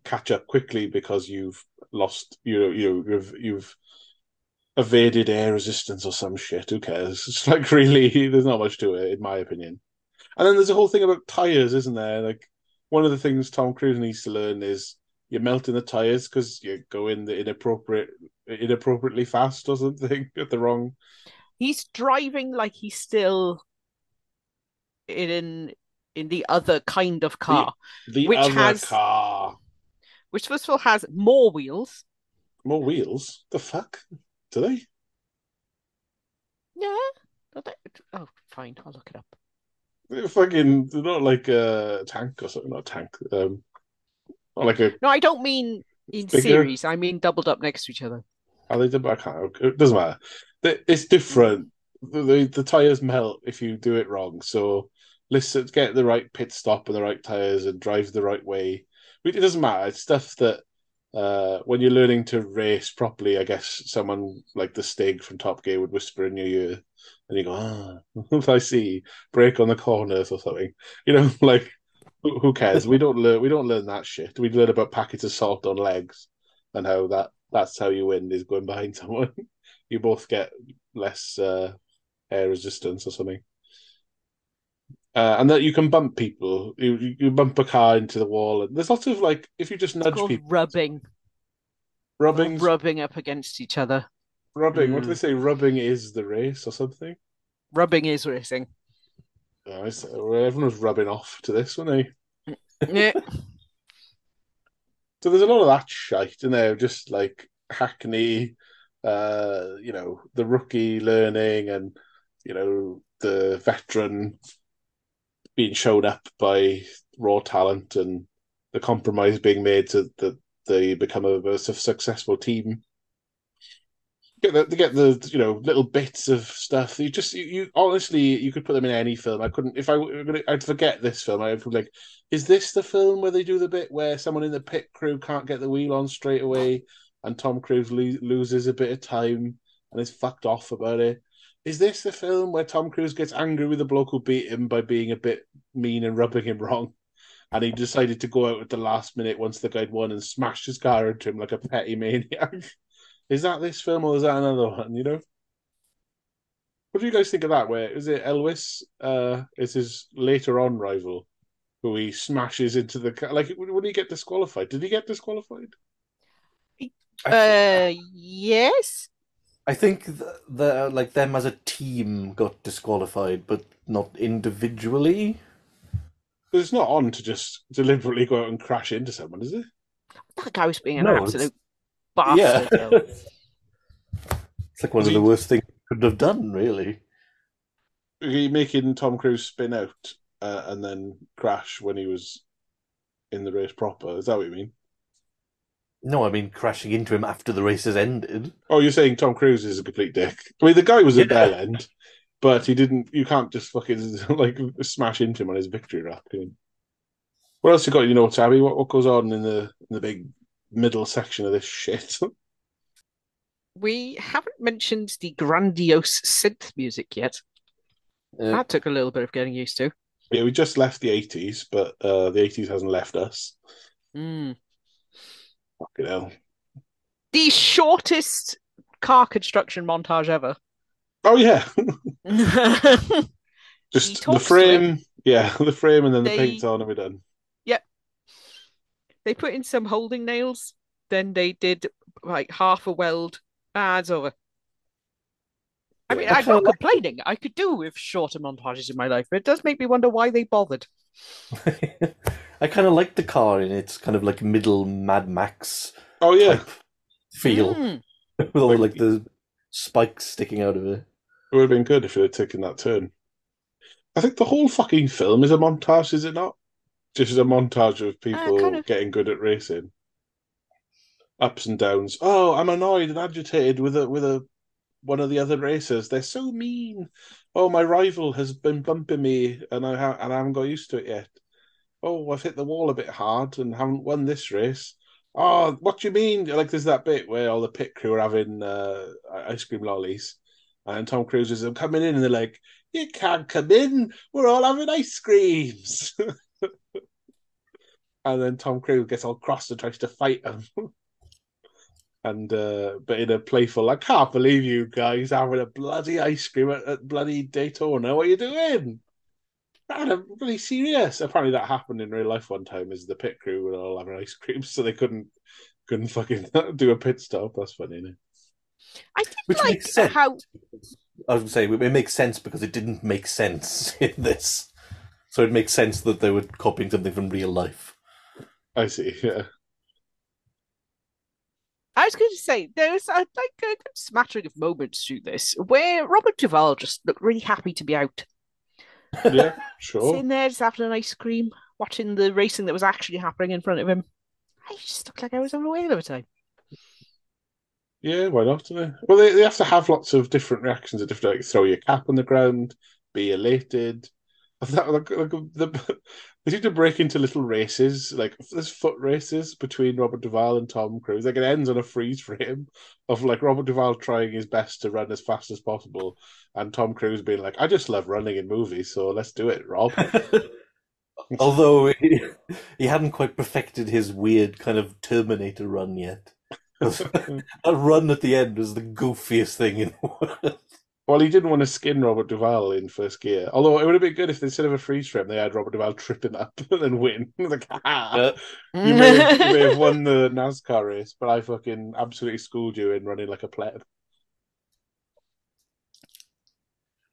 catch up quickly because you've lost you know you know, you've you've evaded air resistance or some shit. Who cares? It's like really there's not much to it, in my opinion. And then there's a whole thing about tires, isn't there? Like one of the things Tom Cruise needs to learn is you're melting the tires because you go in the inappropriate, inappropriately fast or something at the wrong. He's driving like he's still in in the other kind of car, The Which other has- car, which first of all has more wheels. more wheels. The fuck? Do they? Yeah. They- Oh, fine. I'll look it up. They're fucking. They're not like a tank or something. Not a tank. Um, not like a. No, I don't mean in Bigger? series. I mean doubled up next to each other. Are they? I can't. It doesn't matter. It's different. The, the the tires melt if you do it wrong. So listen, get the right pit stop and the right tires and drive the right way. It doesn't matter. It's stuff that uh, when you're learning to race properly, I guess someone like the Stig from Top Gear would whisper in your ear, and you go, "Ah, I see." Brake on the corners or something. You know, like who, who cares? We don't learn. We don't learn that shit. We learn about packets of salt on legs and how that that's how you win is going behind someone. you both get less uh, air resistance or something. Uh, and that you can bump people. You you- you bump a car into the wall, and there's lots of like if you just nudge people, rubbing. rubbing, Rubbing up against each other. rubbing. What do Mm. they say? Rubbing is the race or something. Rubbing is racing. I everyone was rubbing off to this, weren't they? Yeah. So there's a lot of that shite in there, just like Hackney, uh, you know, the rookie learning and, you know, the veteran being shown up by raw talent and the compromise being made to that they become a, a successful team. Get the, get the you know little bits of stuff. You just you, you honestly you could put them in any film. I couldn't if I I'd forget this film. I'd like, is this the film where they do the bit where someone in the pit crew can't get the wheel on straight away, and Tom Cruise lo- loses a bit of time and is fucked off about it? Is this the film where Tom Cruise gets angry with the bloke who beat him by being a bit mean and rubbing him wrong? And he decided to go out at the last minute once the guy'd won and smashed his car into him like a petty maniac. Is that this film or is that another one? You know. What do you guys think of that? Where is it? Elvis uh, is his later on rival, who he smashes into the car. Like, when he get disqualified? Did he get disqualified? I, Uh, yes. I think the, the like them as a team got disqualified, but not individually. Because it's not on to just deliberately go out and crash into someone, is it? That guy was being an No, absolute Yeah, bastard. though. it's like one of the worst things you could have done, really. He making Tom Cruise spin out uh, and then crash when he was in the race proper. Is that what you mean? No, I mean crashing into him after the race has ended. Oh, you're saying Tom Cruise is a complete dick. I mean, the guy was a Yeah. bell end, but he didn't. You can't just fucking like smash into him on his victory lap. Can you? What else you got? You know, Tabby. What what goes on in the in the big middle section of this shit? we haven't mentioned the grandiose synth music yet. Uh, That took a little bit of getting used to. Yeah, we just left the 80s, but uh, the 80s hasn't left us. Mm. Fucking hell. The shortest car construction montage ever. Oh, yeah. Just the frame. Yeah, the frame and then the They- paint's on and we're done. Put in some holding nails, then they did like half a weld. Ah, it's over. I mean, I'm not complaining. I could do with shorter montages in my life, but it does make me wonder why they bothered. I kind of like the car in its kind of like middle Mad Max Oh, yeah. type feel Mm. with all Like- like the spikes sticking out of it. It would have been good if it had taken that turn. I think the whole fucking film is a montage, is it not? Just as a montage of people kind of. getting good at racing. Ups and downs. Oh, I'm annoyed and agitated with a with a one of the other racers. They're so mean. Oh, my rival has been bumping me and I ha- and I haven't got used to it yet. Oh, I've hit the wall a bit hard and haven't won this race. Oh, what do you mean? Like there's that bit where all the pit crew are having uh, ice cream lollies, and Tom Cruise is coming in, and they're like, "You can't come in. We're all having ice creams." and then Tom Cruise gets all cross and tries to fight him. and uh, but in a playful, I can't believe you guys having a bloody ice cream at, at bloody Daytona. What are you doing? I'm really serious. Apparently, that happened in real life one time. Is the pit crew were all having ice cream, so they couldn't couldn't fucking do a pit stop. That's funny. Isn't it? I did Which like makes sense. how I was saying it makes sense because it didn't make sense in this, so it makes sense that they were copying something from real life. I see. Yeah. I was going to say there's a, like a good smattering of moments through this where Robert Duvall just looked really happy to be out, Yeah. Sure. sitting there just having an ice cream, watching the racing that was actually happening in front of him. I just looked like I was having a whale of a time. Yeah, why not? Well, they, they have to have lots of different reactions at different. Like, throw your cap on the ground, be elated. That, like, like, the, they seem to break into little races, like there's foot races between Robert Duvall and Tom Cruise. Like it ends on a freeze frame of like Robert Duvall trying his best to run as fast as possible, and Tom Cruise being like, "I just love running in movies, so let's do it, Rob." Although he, he hadn't quite perfected his weird kind of Terminator run yet. that run at the end was the goofiest thing in the world. Well, he didn't want to skin Robert Duvall in first gear. Although it would have been good if instead of a freeze frame, they had Robert Duvall tripping up and then win. like, ah, you, may have, you may have won the NASCAR race, but I fucking absolutely schooled you in running like a pleb.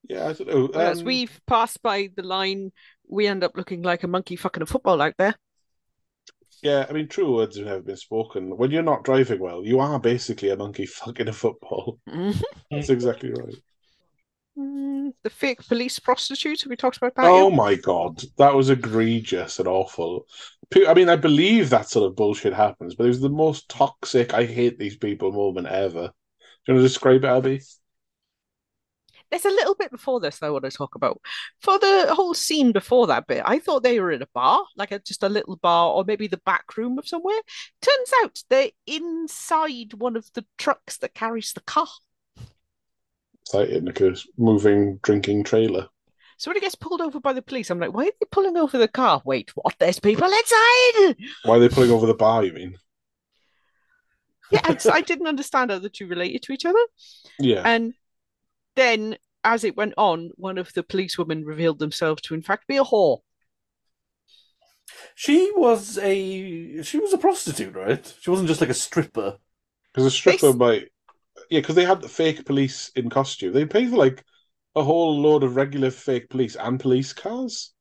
Yeah, I don't know. Well, as um, we've passed by the line, we end up looking like a monkey fucking a football out there. Yeah, I mean, true words have never been spoken. When you're not driving well, you are basically a monkey fucking a football. That's exactly right. Mm, the fake police prostitute. Have we talked about that? Oh yet? my god, that was egregious and awful. I mean, I believe that sort of bullshit happens, but it was the most toxic. I hate these people moment ever. Do you want to describe it, Abby? There's a little bit before this that I want to talk about. For the whole scene before that bit, I thought they were in a bar, like a, just a little bar, or maybe the back room of somewhere. Turns out they're inside one of the trucks that carries the car. It's like in like a moving drinking trailer. So when it gets pulled over by the police, I'm like, why are they pulling over the car? Wait, what? There's people inside. Why are they pulling over the bar? You mean? Yeah, I, I didn't understand how the two related to each other. Yeah. And then, as it went on, one of the policewomen revealed themselves to, in fact, be a whore. she was a she was a prostitute, right? She wasn't just like a stripper. Because a stripper s- might. Yeah, because they had the fake police in costume. They paid for like a whole load of regular fake police and police cars.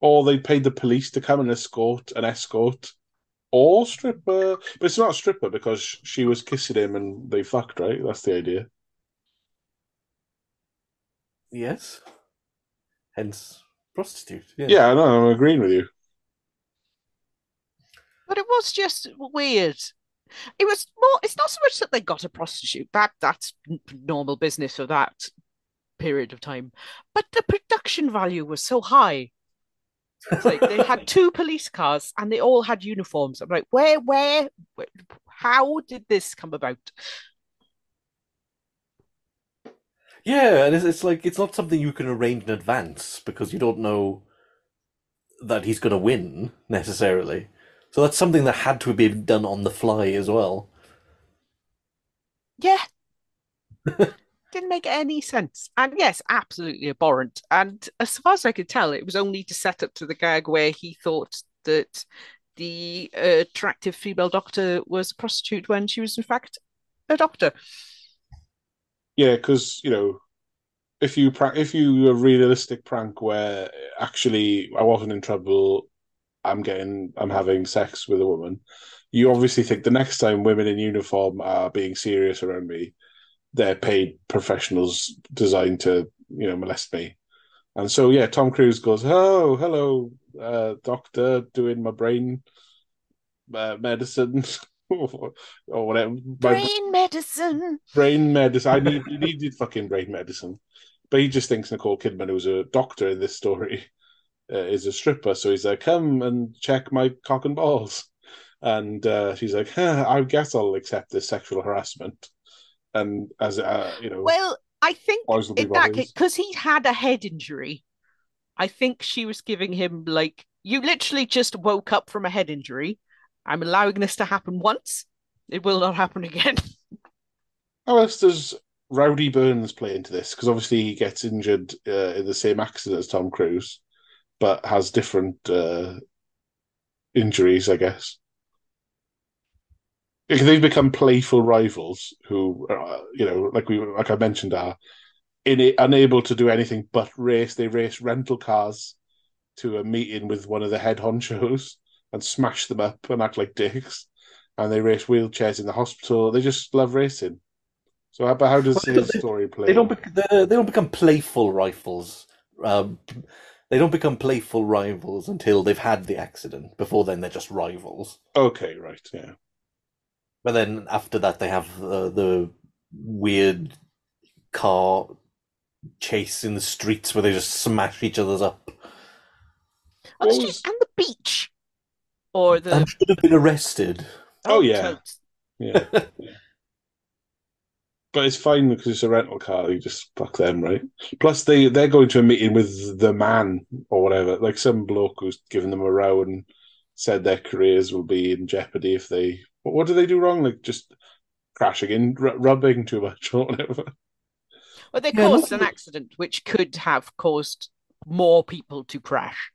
Or they paid the police to come and escort an escort or stripper. But it's not a stripper because she was kissing him and they fucked, right? That's the idea. Yes. Hence prostitute. Yeah. Yeah, I know, I'm agreeing with you. But it was just weird. It was more. It's not so much that they got a prostitute. That that's normal business for that period of time. But the production value was so high. It's like they had two police cars and they all had uniforms. I'm like, where, where, where how did this come about? Yeah, and it's, it's like it's not something you can arrange in advance because you don't know that he's going to win necessarily. So that's something that had to be done on the fly as well. Yeah. Didn't make any sense. And yes, absolutely abhorrent. And as far as I could tell, it was only to set up to the gag where he thought that the uh, attractive female doctor was a prostitute when she was, in fact, a doctor. Yeah, because you know, if you pra- if you do a realistic prank where actually I wasn't in trouble, I'm getting I'm having sex with a woman, you obviously think the next time women in uniform are being serious around me, they're paid professionals designed to you know molest me. And so yeah, Tom Cruise goes, "Oh, hello, uh, doctor, doing my brain uh, medicine or whatever, my Brain medicine. brain medicine. I need needed fucking brain medicine, but he just thinks Nicole Kidman, who's a doctor in this story, uh, is a stripper. So he's like, "Come and check my cock and balls," and uh, she's like, huh, "I guess I'll accept this sexual harassment." And as uh, you know, Well, I think boys in that because he had a head injury, I think she was giving him like, you literally just woke up from a head injury. I'm allowing this to happen once. It will not happen again. How else does Rowdy Burns play into this? Because obviously he gets injured uh, in the same accident as Tom Cruise, but has different uh, injuries, I guess. They've become playful rivals who, uh, you know, like we, like I mentioned, are in, unable to do anything but race. They race rental cars to a meeting with one of the head honchos and smash them up and act like dicks. And they race wheelchairs in the hospital. They just love racing. So, how, but how does Well, his story play? They don't. Bec- they don't become playful rivals. Um, they don't become playful rivals until they've had the accident. Before then, they're just rivals. Okay, right, yeah. But then after that, they have the, the weird car chase in the streets where they just smash each other's up. On the What street and the beach. Or the And should have been arrested. Oh, yeah. totes. Yeah. but it's fine because it's a rental car. You just fuck them, right? Plus, they they're going to a meeting with the man or whatever, like some bloke who's given them a row and said their careers will be in jeopardy if they. What, what do they do wrong? Like just crashing in, r- rubbing too much or whatever. Well, they Yeah, caused look- an accident which could have caused more people to crash.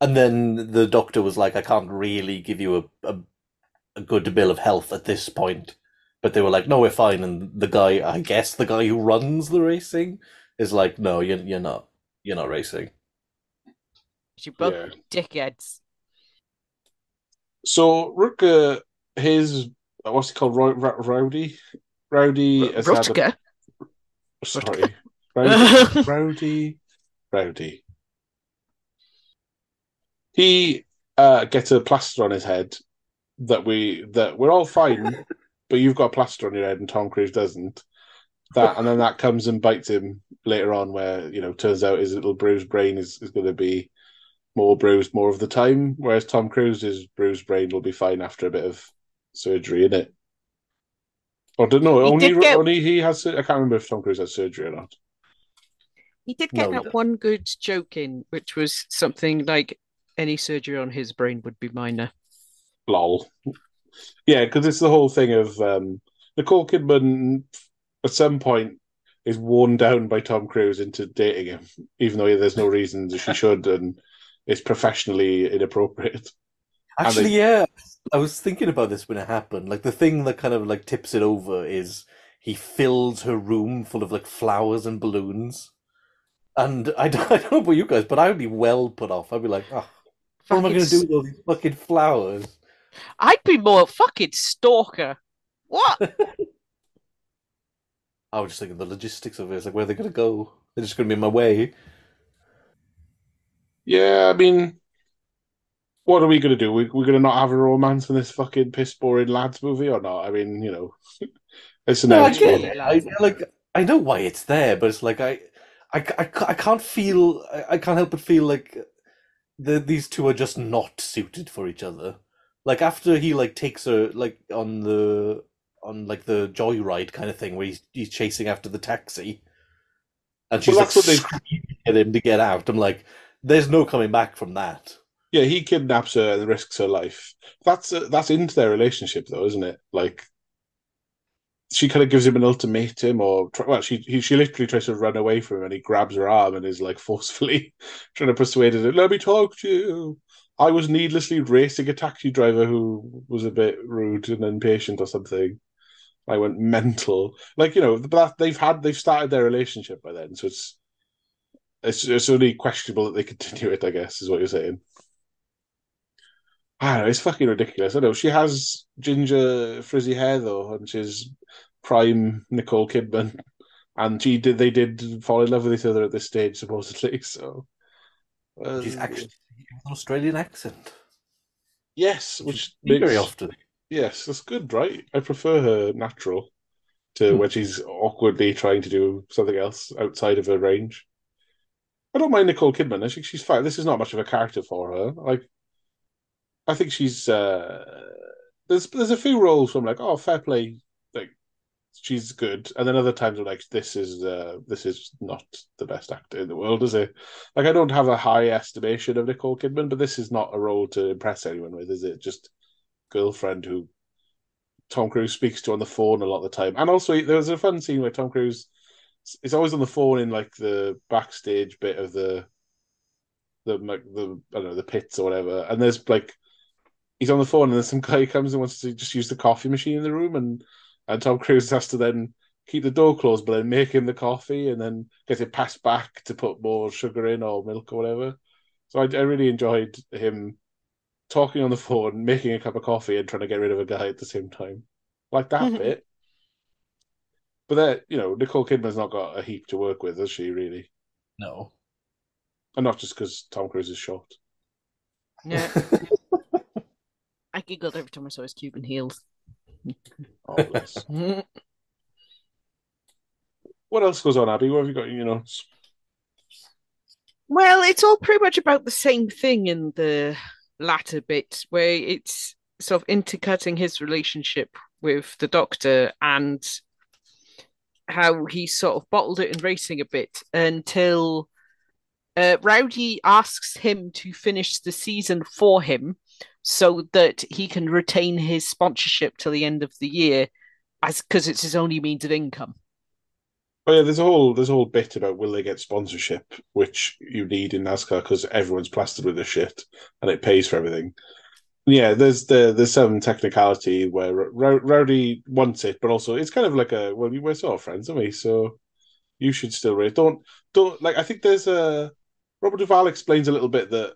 And then the doctor was like, I can't really give you a, a, a good bill of health at this point. But they were like, no, we're fine. And the guy, I guess the guy who runs the racing is like, no, you're, you're not. You're not racing. You both Yeah. dickheads. So Rutger, his what's he called? Roy, Row- Rowdy, Rowdy. has had a- Sorry, Rowdy, Rowdy, Rowdy. He uh, gets a plaster on his head that we that we're all fine, but you've got a plaster on your head and Tom Cruise doesn't. That and then that comes and bites him later on, where you know turns out his little bruised brain is, is going to be more bruised more of the time, whereas Tom Cruise's bruised brain will be fine after a bit of surgery, in it. Or don't know. He Only get- only he has. I can't remember if Tom Cruise has surgery or not. He did get he that one good joke in, which was something like any surgery on his brain would be minor. lol. Yeah, because it's the whole thing of um, Nicole Kidman at some point is worn down by Tom Cruise into dating him, even though there's no reason that she should, and it's professionally inappropriate. Actually, they- yeah, I was thinking about this when it happened. Like the thing that kind of like tips it over is he fills her room full of like flowers and balloons. And I don't, I don't know about you guys, but I would be well put off. I'd be like, oh, what am I going to do with all these fucking flowers? I'd be more fucking stalker. What? I was just thinking the logistics of it. It's like, where are they going to go? They're just going to be in my way. Yeah, I mean, what are we going to do? We, we're going to not have a romance in this fucking piss boring lads movie or not? I mean, you know, it's No, I get it. I, like, I know why it's there, but it's like I, I, I, I can't feel. I, I can't help but feel like the, these two are just not suited for each other. Like after he like takes her like on the on like the joyride kind of thing where he's he's chasing after the taxi, and she's Well, like that's what they- screaming at him to get out. I'm like, there's no coming back from that. Yeah, he kidnaps her and risks her life. That's uh, that's into their relationship, though, isn't it? Like, she kind of gives him an ultimatum, or well, she he, she literally tries to run away from him, and he grabs her arm and is like forcefully trying to persuade her. To let me talk to you. I was needlessly racing a taxi driver who was a bit rude and impatient or something. I went mental. Like you know, but they've had they've started their relationship by then, so it's it's it's only questionable that they continue it. I guess is what you're saying. I don't know, it's fucking ridiculous. I know she has ginger frizzy hair though, and she's prime Nicole Kidman, and she did they did fall in love with each other at this stage supposedly. So uh, She's actually with an Australian accent. yes, which Very often. Yes, that's good, right? I prefer her natural to Hmm. when she's awkwardly trying to do something else outside of her range. I don't mind Nicole Kidman. I think she's fine. This is not much of a character for her. Like, I think she's uh there's there's a few roles from like, oh, fair play, she's good, and then other times I'm like, this is uh this is not the best actor in the world, is it? Like, I don't have a high estimation of Nicole Kidman, but this is not a role to impress anyone with, is it? Just girlfriend who Tom Cruise speaks to on the phone a lot of the time. And also, there was a fun scene where Tom Cruise is always on the phone in like the backstage bit of the the the I don't know the pits or whatever. And there's like he's on the phone and then some guy comes and wants to just use the coffee machine in the room, and and Tom Cruise has to then keep the door closed, but then make him the coffee and then get it passed back to put more sugar in or milk or whatever. So I, I really enjoyed him talking on the phone, making a cup of coffee, and trying to get rid of a guy at the same time. Like that Mhm. bit. But that, you know, Nicole Kidman's not got a heap to work with, has she, really? No. And not just because Tom Cruise is short. Yeah, I giggled every time I saw his Cuban heels. Bless. what else goes on, Abby? What have you got in your notes? Well, it's all pretty much about the same thing in the latter bit, where it's sort of intercutting his relationship with the doctor and how he sort of bottled it in racing a bit until uh, Rowdy asks him to finish the season for him so that he can retain his sponsorship till the end of the year, as because it's his only means of income. Oh yeah, there's a whole there's a whole bit about will they get sponsorship, which you need in NASCAR because everyone's plastered with this shit and it pays for everything. Yeah, there's the there's some technicality where Row- Rowdy wants it, but also it's kind of like a well, we're sort of friends, aren't we? So you should still race. Don't don't like. I think there's a Robert Duvall explains a little bit that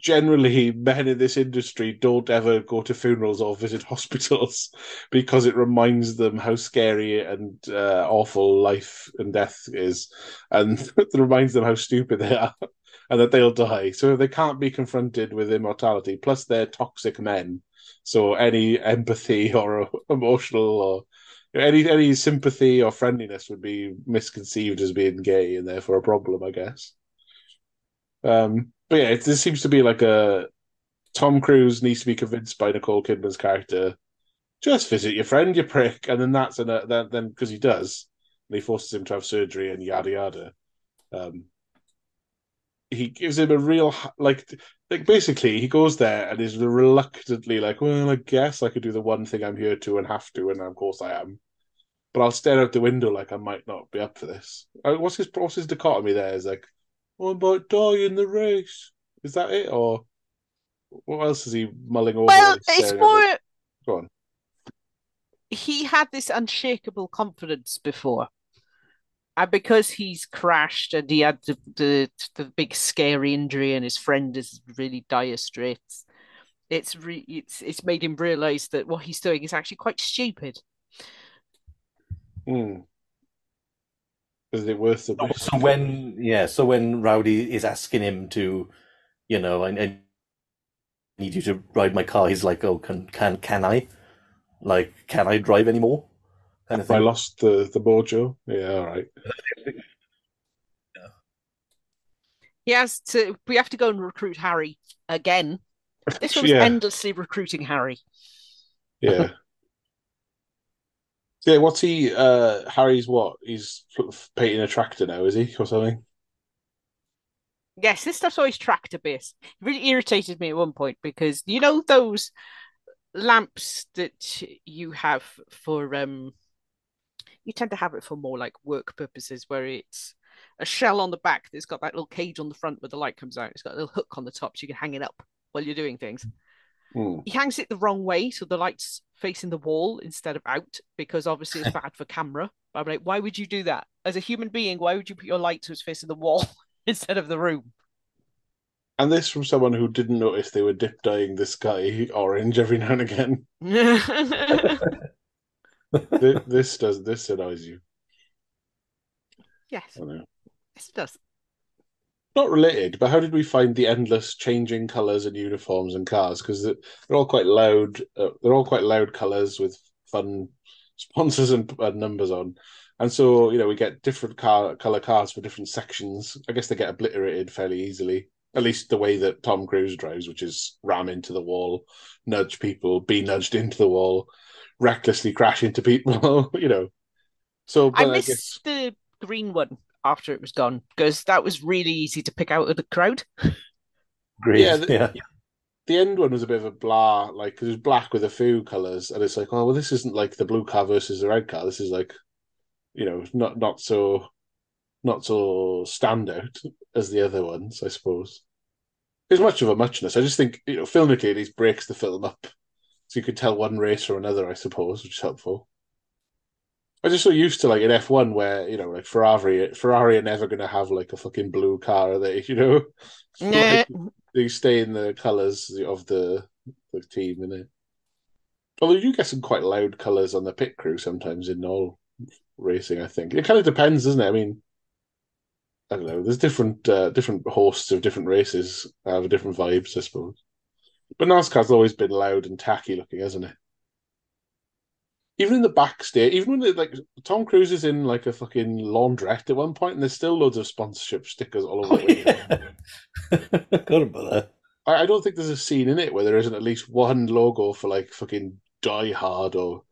generally men in this industry don't ever go to funerals or visit hospitals because it reminds them how scary and uh, awful life and death is, and it reminds them how stupid they are and that they'll die. So they can't be confronted with immortality. Plus, they're toxic men, so any empathy or emotional or any any sympathy or friendliness would be misconceived as being gay and therefore a problem, I guess. Um, but yeah, this seems to be like a Tom Cruise needs to be convinced by Nicole Kidman's character. Just visit your friend, you prick, and then that's an, uh, then then because he does, and he forces him to have surgery and yada yada. Um, he gives him a real like like basically he goes there and is reluctantly like, well, I guess I could do the one thing I'm here to and have to, and of course I am. But I'll stare out the window like I might not be up for this. Uh, What's his what's his dichotomy there? Is like, oh, about die in the race. Is that it, or what else is he mulling over? Well, it's more the- Go on. he had this unshakable confidence before. And because he's crashed and he had the, the the big scary injury and his friend is really dire straits, it's re- it's it's made him realize that what he's doing is actually quite stupid. Hmm. Is it worth the So, risk? so when yeah, so when Rowdy is asking him to, you know, I, I need you to ride my car, he's like, oh, can can can I, like, can I drive anymore? Kind of I lost the the mojo. Yeah, all right. He has to. We have to go and recruit Harry again. This one's yeah, endlessly recruiting Harry. yeah. Yeah, what's he? Uh, Harry's what? He's painting a tractor now, is he, or something? Yes, this stuff's always tractor based. It really irritated me at one point because you know those lamps that you have for um you tend to have it for more like work purposes where it's a shell on the back that's got that little cage on the front where the light comes out. It's got a little hook on the top so you can hang it up while you're doing things. Hmm. He hangs it the wrong way so the light's facing the wall instead of out because obviously it's bad for camera. But I'm like, why would you do that? As a human being, why would you put your light so it's facing the wall instead of the room? And this from someone who didn't notice they were dip dyeing the sky orange every now and again. Th- this does this annoys you. yes, it does. Not related, but how did we find the endless changing colours and uniforms and cars? Because they're, all quite loud. Uh, they're all quite loud colours with fun sponsors and, and numbers on. And so, you know, we get different car color cars for different sections. I guess they get obliterated fairly easily. At least the way that Tom Cruise drives, which is ram into the wall, nudge people, be nudged into the wall, recklessly crash into people. you know. So, I I, guess the green one after it was gone because that was really easy to pick out of the crowd. Agreed. Yeah, Yeah, the- the end one was a bit of a blah, like 'cause it was black with a few colors, and it's like, oh well, this isn't like the blue car versus the red car. This is like, you know, not not so, not so standout as the other ones, I suppose. It's much of a muchness. I just think you know, filmically, at least breaks the film up, so you could tell one race from another, I suppose, which is helpful. I'm just so used to like an F one where you know, like Ferrari, Ferrari are never going to have like a fucking blue car, are they? You know, Nah. Like, they stay in the colours of the the team, innit? Although you get some quite loud colours on the pit crew sometimes in all racing. I think it kind of depends, doesn't it? I mean, I don't know. There's different uh, different hosts of different races have different vibes, I suppose. But NASCAR's always been loud and tacky looking, hasn't it? Even in the backstage, even when they, like Tom Cruise is in like a fucking laundrette at one point, and there's still loads of sponsorship stickers all over. oh, yeah. Got about that. I, I don't think there's a scene in it where there isn't at least one logo for like fucking Die Hard or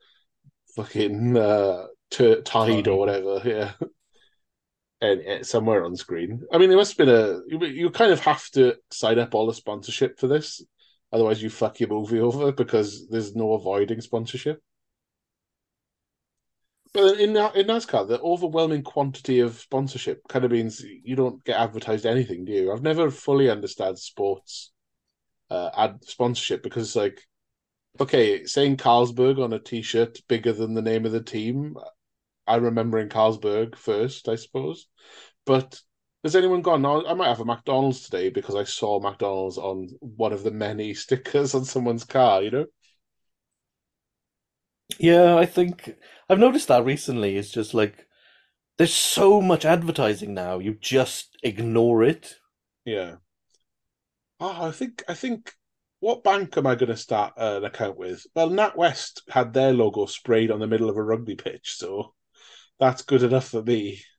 fucking uh, T- Tide or whatever. Yeah, and, and somewhere on screen. I mean, there must have been a. You, you kind of have to sign up all the sponsorship for this, otherwise you fuck your movie over because there's no avoiding sponsorship. But in in NASCAR, the overwhelming quantity of sponsorship kind of means you don't get advertised anything, do you? I've never fully understood sports uh, ad sponsorship because it's like, okay, saying Carlsberg on a T-shirt bigger than the name of the team. I remember in Carlsberg first, I suppose. But has anyone gone? "No, I might have a McDonald's today because I saw McDonald's on one of the many stickers on someone's car. You know? Yeah, I think I've noticed that recently. It's just like there's so much advertising now, you just ignore it. Yeah. Oh, I think I think what bank am I going to start uh, an account with? Well, NatWest had their logo sprayed on the middle of a rugby pitch, so that's good enough for me.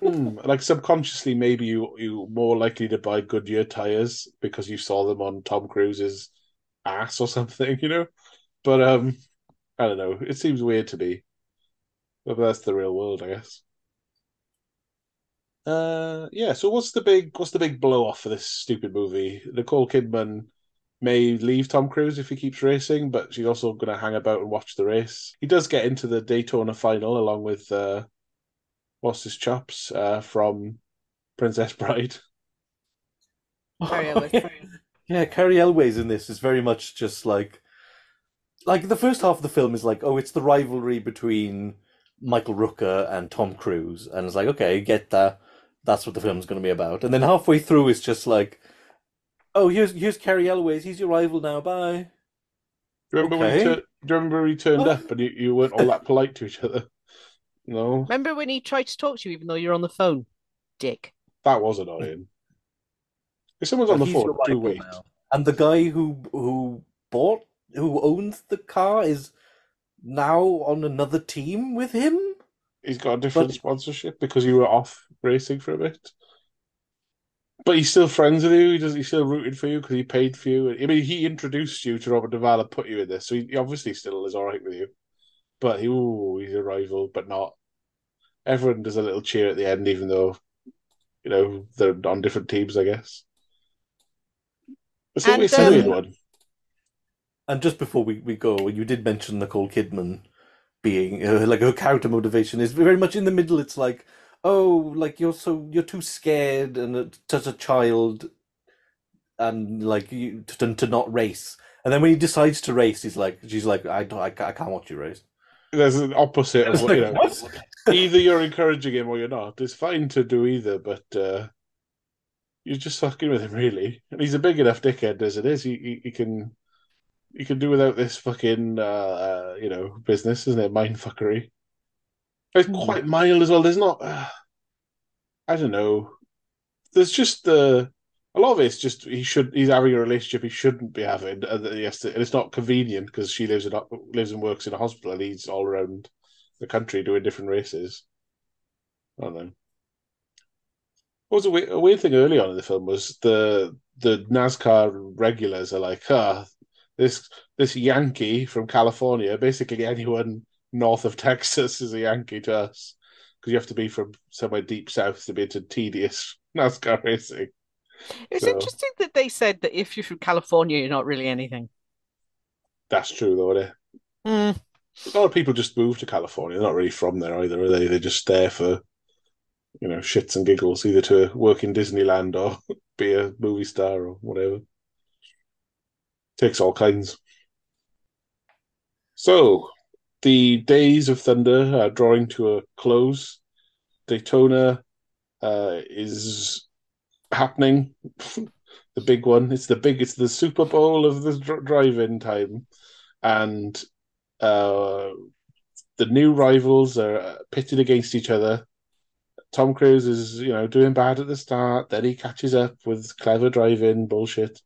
Hmm, Like subconsciously, maybe you you more likely to buy Goodyear tires because you saw them on Tom Cruise's ass or something, you know. But um, I don't know. It seems weird to me, but that's the real world, I guess. Uh, yeah. So what's the big what's the big blow off for this stupid movie? Nicole Kidman may leave Tom Cruise if he keeps racing, but she's also going to hang about and watch the race. He does get into the Daytona final along with uh, what's his chops uh, from Princess Bride. Cary Elwes. Yeah, Cary Elwes in this is very much just like like the first half of the film is like, oh, it's the rivalry between Michael Rooker and Tom Cruise, and it's like, okay, get that. That's what the film's going to be about. And then halfway through, it's just like, oh, here's here's Cary Elwes. He's your rival now. Bye. Do you remember when he Okay. tur- do you remember when he turned up and you, you weren't all that polite to each other? No, Remember when he tried to talk to you even though you're on the phone? Dick. that was annoying. If someone's on the phone, your do wait. now. And the guy who who bought who owns the car is now on another team with him. He's got a different But- sponsorship because you were off racing for a bit. But he's still friends with you. He does. He's still rooted for you because he paid for you. I mean, he introduced you to Robert Duvall and put you in this, so he, he obviously still is all right with you. but he, ooh, he's a rival, but not. Everyone does a little cheer at the end, even though, you know, they're on different teams, I guess. It's And, always a weird um, one. And just before we, we go, you did mention Nicole Kidman being uh, like her character motivation is very much in the middle. It's like, oh, like you're so you're too scared and uh, as a child, and like you to, to not race. And then when he decides to race, he's like, she's like, I don't, I, I can't watch you race. There's an opposite of what, you know. what? either you're encouraging him or you're not. It's fine to do either, but uh, you're just fucking with him, really. And he's a big enough dickhead as it is. He, he, he can he can do without this fucking uh, uh, you know business, isn't it? Mind fuckery. It's Hmm. quite mild as well. There's not. Uh, I don't know. There's just the. a lot of it's just he should he's having a relationship he shouldn't be having, and that he has to, and it's not convenient because she lives in lives and works in a hospital, and he's all around the country doing different races. I don't know. What was a weird, a weird thing early on in the film was the the NASCAR regulars are like, ah, this this Yankee from California, basically anyone north of Texas is a Yankee to us because you have to be from somewhere deep south to be into tedious NASCAR racing. It's So- interesting that they said that if you're from California, you're not really anything. That's true, though. Isn't it? Mm. A lot of people just move to California. They're not really from there either, are they? They're just there for, you know, shits and giggles, either to work in Disneyland or be a movie star or whatever. Takes all kinds. So, the days of Thunder are drawing to a close. Daytona uh, is happening. the big one. It's the big. It's the Super Bowl of the dr- drive-in time, and uh, the new rivals are uh, pitted against each other. Tom Cruise is, you know, doing bad at the start. Then he catches up with clever driving bullshit,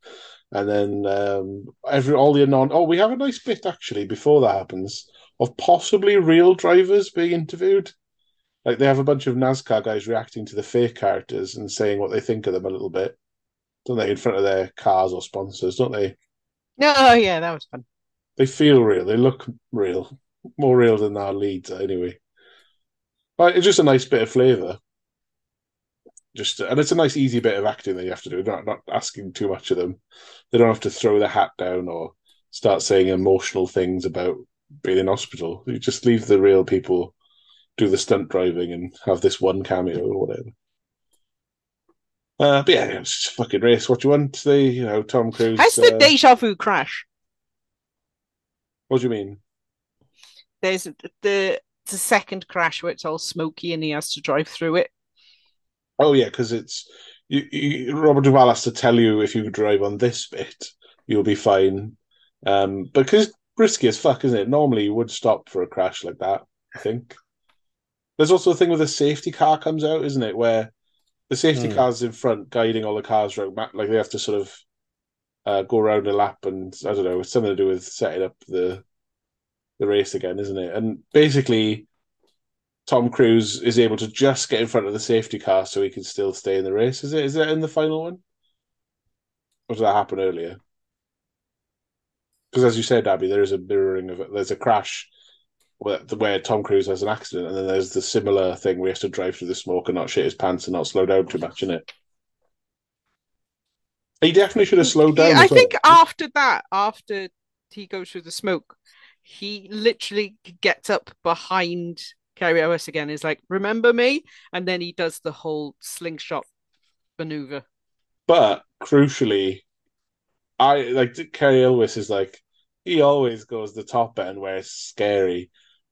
and then um, every all the non. Oh, we have a nice bit actually before that happens of possibly real drivers being interviewed. Like they have a bunch of NASCAR guys reacting to the fake characters and saying what they think of them a little bit, don't they? In front of their cars or sponsors, don't they? No, oh, yeah, that was fun. They feel real. They look real, more real than our leads anyway. But it's just a nice bit of flavour. Just and it's a nice, easy bit of acting that you have to do. Not not asking too much of them. They don't have to throw the hat down or start saying emotional things about being in hospital. You just leave the real people do the stunt driving and have this one cameo or whatever. Uh, but yeah, it's just a fucking race. What do you want? They, you know, Tom Cruise. How's the uh, deja vu crash? What do you mean? There's the the second crash where it's all smoky and he has to drive through it. Oh yeah, because it's you, you, Robert Duvall has to tell you if you drive on this bit, you'll be fine. Um, because risky as fuck, isn't it? Normally you would stop for a crash like that. I think. There's also a thing where the safety car comes out, isn't it? Where the safety Hmm. car's in front, guiding all the cars around. Like they have to sort of uh, go around a lap, and I don't know, it's something to do with setting up the the race again, isn't it? And basically, Tom Cruise is able to just get in front of the safety car so he can still stay in the race. Is it? Is it in the final one? Or did that happen earlier? Because as you said, Abby, there is a mirroring of it. There's a crash where, where Tom Cruise has an accident, and then there's the similar thing where he has to drive through the smoke and not shit his pants and not slow down too much in it. He definitely should have slowed down. Yeah, I as well. think after that, after he goes through the smoke, he literally gets up behind Cary Elwes again. Is like, "Remember me?" And then he does the whole slingshot maneuver. But crucially, I like Cary Elwes is like he always goes the top end where it's scary.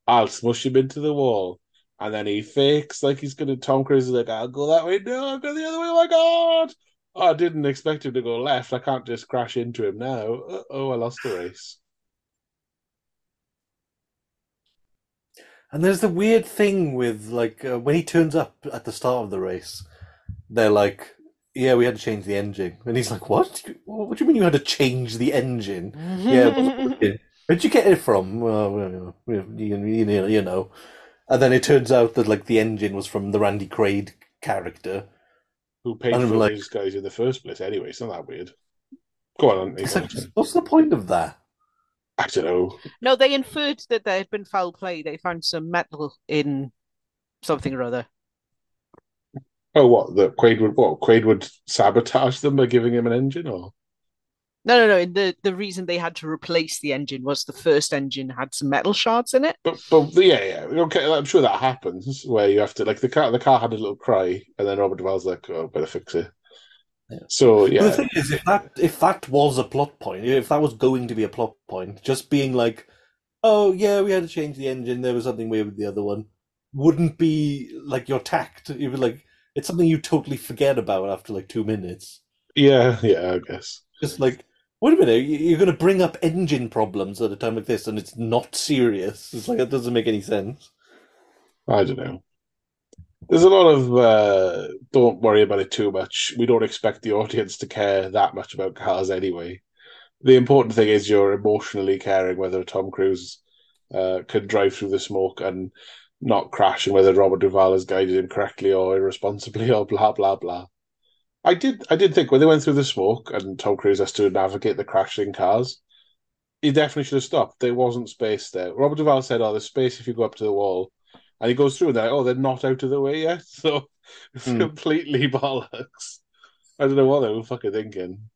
I'll smush him into the wall, and then he fakes like he's gonna. Tom Cruise is like, "I'll go that way, no, I'll go the other way." Oh my god! Oh, I didn't expect him to go left. I can't just crash into him now. Oh, I lost the race. And there's the weird thing with like uh, when he turns up at the start of the race, they're like, "Yeah, we had to change the engine," and he's like, "What? What do you mean you had to change the engine?" Yeah, it wasn't working. Where'd you get it from? Well, you, know. And then it turns out that like the engine was from the Randy Quaid character. Who paid for like- these guys in the first place? Anyway, it's not that weird. Go on, like, what's the point of that? I don't know. No, they inferred that there had been foul play. They found some metal in something or other. Oh, what that Quaid would what Quaid would sabotage them by giving him an engine, or No, no, no. The the reason they had to replace the engine was the first engine had some metal shards in it. but but yeah, yeah, okay. I'm sure that happens where you have to like the car. The car had a little cry, and then Robert Duvall's like, "Oh, better fix it." Yeah. So But the thing is, if that if that was a plot point, if that was going to be a plot point, just being like, "Oh yeah, we had to change the engine. There was something weird with the other one," wouldn't be like your tact. Even like it's something you totally forget about after like two minutes. yeah, yeah. I guess. Just like, wait a minute, you- you're going to bring up engine problems at a time like this, and it's not serious. It's like that doesn't make any sense. I don't know. There's a lot of uh, don't worry about it too much. We don't expect the audience to care that much about cars anyway. The important thing is you're emotionally caring whether Tom Cruise uh, can drive through the smoke and not crash, and whether Robert Duvall has guided him correctly or irresponsibly, or blah blah blah. I did, I did think when they went through the smoke and Tom Cruise has to navigate the crashing cars, he definitely should have stopped. There wasn't space there. Robert Duvall said, "Oh, there's space if you go up to the wall." And he goes through and they're like, oh, they're not out of the way yet. So it's Hmm. completely bollocks. I don't know what they were fucking thinking.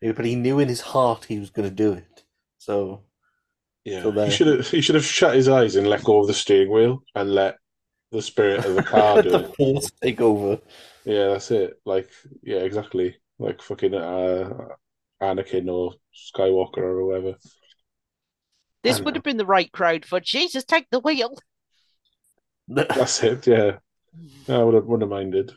Yeah, But he knew in his heart he was going to do it. So Yeah. So he should have he should have shut his eyes and let go of the steering wheel and let the spirit of the car do the it. force take over. Yeah, that's it. Like yeah, exactly. Like fucking uh Anakin or Skywalker or whoever. This would know. have been the right crowd for Jesus, take the wheel. That's it, yeah. I would have, wouldn't have minded.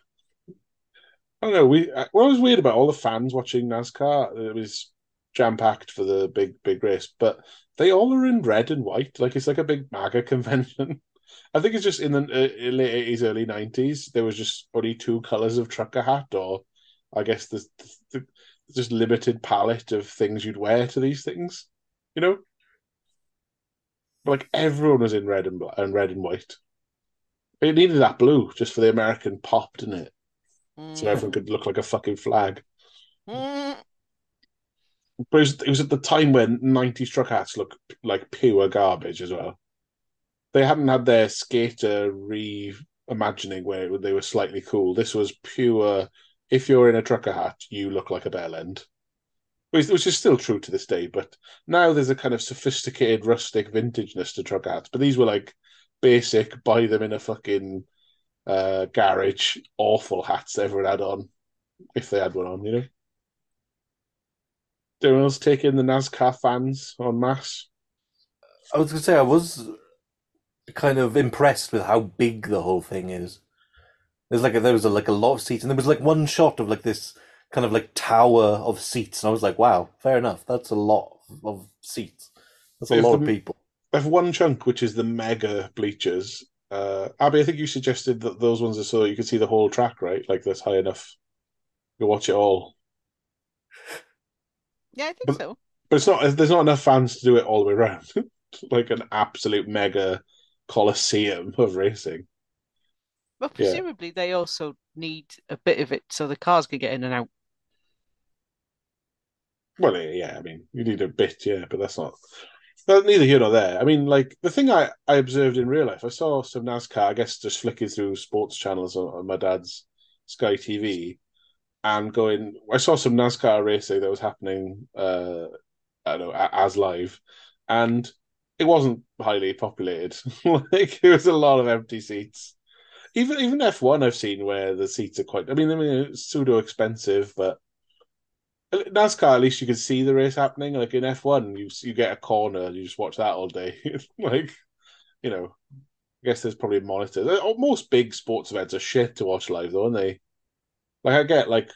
I don't know. We uh, what was weird about all the fans watching NASCAR. It was jam packed for the big big race, but they all are in red and white. Like it's like a big MAGA convention. I think it's just in the uh, late eighties, early nineties. There was just only two colors of trucker hat, or I guess the, the just limited palette of things you'd wear to these things. You know, like everyone was in red and bla- and red and white. It needed that blue just for the American pop, didn't it? So everyone could look like a fucking flag. Mm. But it was, it was at the time when 90s truck hats looked like pure garbage as well. They hadn't had their skater reimagining where they were slightly cool. This was pure, if you're in a trucker hat, you look like a bell end. Which, which is still true to this day, but now there's a kind of sophisticated, rustic vintageness to trucker hats. But these were like basic, buy them in a fucking uh, garage, awful hats everyone had on, if they had one on, you know? Anyone else take in the NASCAR fans on mass? I was going to say I was kind of impressed with how big the whole thing is. There's like a, there was a, like a lot of seats, and there was like one shot of like this kind of like tower of seats, and I was like, wow, fair enough. That's a lot of seats. That's a If lot the- of people. I have one chunk, which is the mega bleachers. Uh, Abby, I think you suggested that those ones are so you can see the whole track, right? Like that's high enough. You watch it all, Yeah, I think But- so. but it's not. There's not enough fans to do it all the way around. like an absolute mega coliseum of racing. Yeah. presumably they also need a bit of it so the cars can get in and out. Well, yeah, yeah, I mean, you need a bit, yeah, but that's not. Well, neither here nor there. I mean, like the thing I, I observed in real life, I saw some NASCAR, I guess, just flicking through sports channels on, on my dad's Sky TV, and going. I saw some NASCAR racing that was happening. Uh, I don't know as live, and it wasn't highly populated. like it was a lot of empty seats. Even even F one I've seen where the seats are quite. I mean, I mean it's pseudo expensive, but NASCAR, at least you can see the race happening. Like in F1, you you get a corner you just watch that all day. like, you know, I guess there's probably monitors. Uh, Most big sports events are shit to watch live, though, aren't they? Like, I get like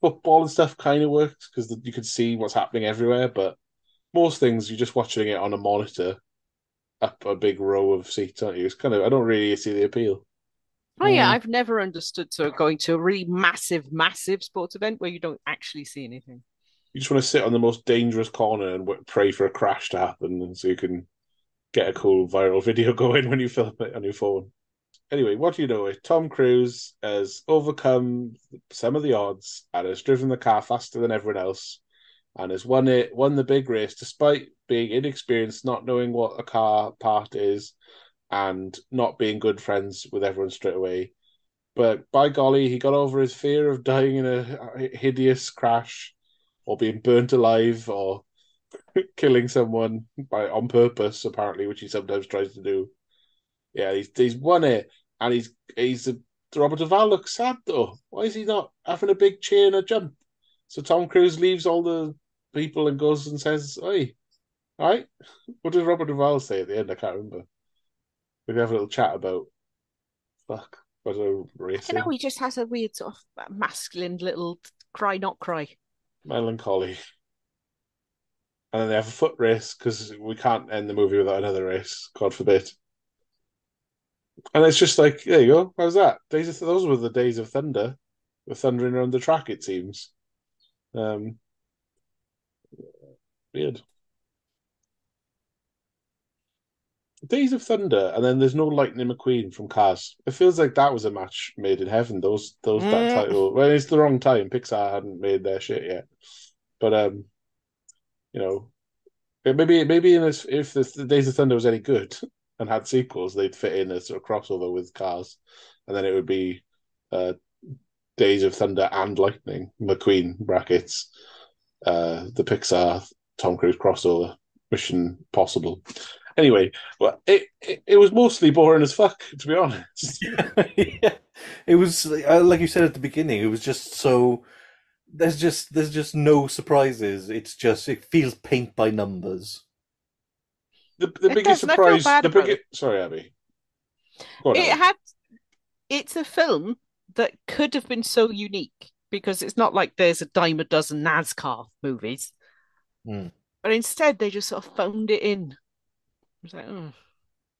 football and stuff kind of works because you can see what's happening everywhere, but most things you're just watching it on a monitor up a big row of seats, aren't you? It's kind of, I don't really see the appeal. Oh yeah. I've never understood so going to a really massive, massive sports event where you don't actually see anything. You just want to sit on the most dangerous corner and pray for a crash to happen, so you can get a cool viral video going when you film it on your phone. Anyway, what do you know? Tom Cruise has overcome some of the odds and has driven the car faster than everyone else and has won it, won the big race despite being inexperienced, not knowing what a car part is, and not being good friends with everyone straight away. But by golly, he got over his fear of dying in a hideous crash, or being burnt alive, or killing someone by on purpose, apparently, which he sometimes tries to do. Yeah, he's he's won it, and he's he's a, Robert Duvall looks sad though. Why is he not having a big cheer and a jump? So Tom Cruise leaves all the people and goes and says, "Oi, all right." What did Robert Duvall say at the end? I can't remember. We have a little chat about fuck. What a I don't know. He just has a weird sort of masculine little cry, not cry. melancholy. And then they have a foot race because we can't end the movie without another race, God forbid. And it's just like, there you go. How's that? Days of those were the days of thunder, with thundering around the track. It seems. Um, weird. Days of Thunder, and then there's no Lightning McQueen from Cars. It feels like that was a match made in heaven. Those those that Mm. title. Well, it's the wrong time. Pixar hadn't made their shit yet, but um, you know, maybe maybe in this, if the, the Days of Thunder was any good and had sequels, they'd fit in a sort of crossover with Cars, and then it would be uh, Days of Thunder and Lightning McQueen brackets, uh, the Pixar Tom Cruise crossover Mission Possible. Anyway, well, it, it it was mostly boring as fuck, to be honest. yeah. It was uh, like you said at the beginning. It was just so. There's just there's just no surprises. It's just it feels paint by numbers. The the It biggest doesn't, I feel surprise, bad the biggest. Sorry, Abby. On, It Abby. had. It's a film that could have been so unique because it's not like there's a dime a dozen NASCAR movies, Hmm. but instead they just sort of phoned it in. Like, oh.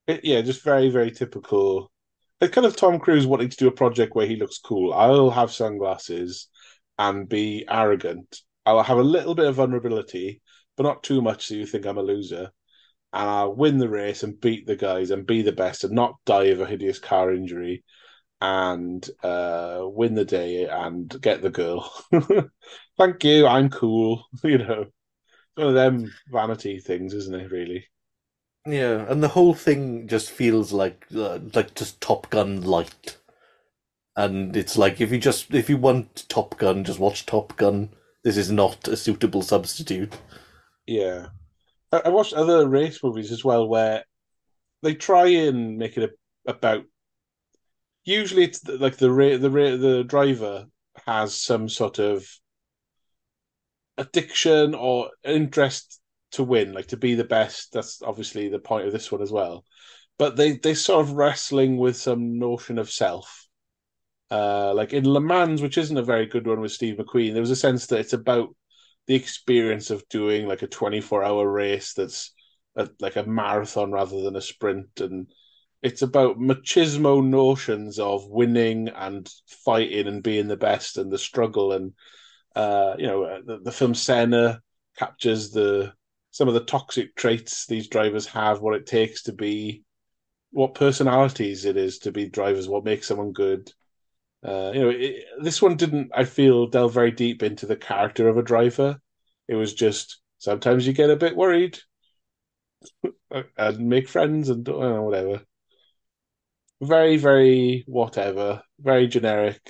It- yeah, just very, very typical. It's kind of Tom Cruise wanting to do a project where he looks cool. I'll have sunglasses and be arrogant. I'll have a little bit of vulnerability, but not too much so you think I'm a loser. And I'll win the race and beat the guys and be the best and not die of a hideous car injury and uh, win the day and get the girl. Thank you, I'm cool. You know, one of them vanity things, isn't it, really? Yeah, and the whole thing just feels like uh, like just Top Gun light. And it's like if you just if you want Top Gun, just watch Top Gun. This is not a suitable substitute. Yeah. I, I watched other race movies as well where they try and make it a, about. Usually, it's like the ra- the ra- the driver has some sort of addiction or interest to win, like to be the best. That's obviously the point of this one as well. But they they sort of wrestling with some notion of self. Uh, like in Le Mans, which isn't a very good one with Steve McQueen, there was a sense that it's about the experience of doing like a 24 hour race that's a, like a marathon rather than a sprint and it's about machismo notions of winning and fighting and being the best and the struggle and uh you know the, the film Senna captures the some of the toxic traits these drivers have what it takes to be what personalities it is to be drivers what makes someone good uh, you know, it, this one didn't. I feel delve very deep into the character of a driver. It was just sometimes you get a bit worried and make friends and know, whatever. Very, very whatever. Very generic.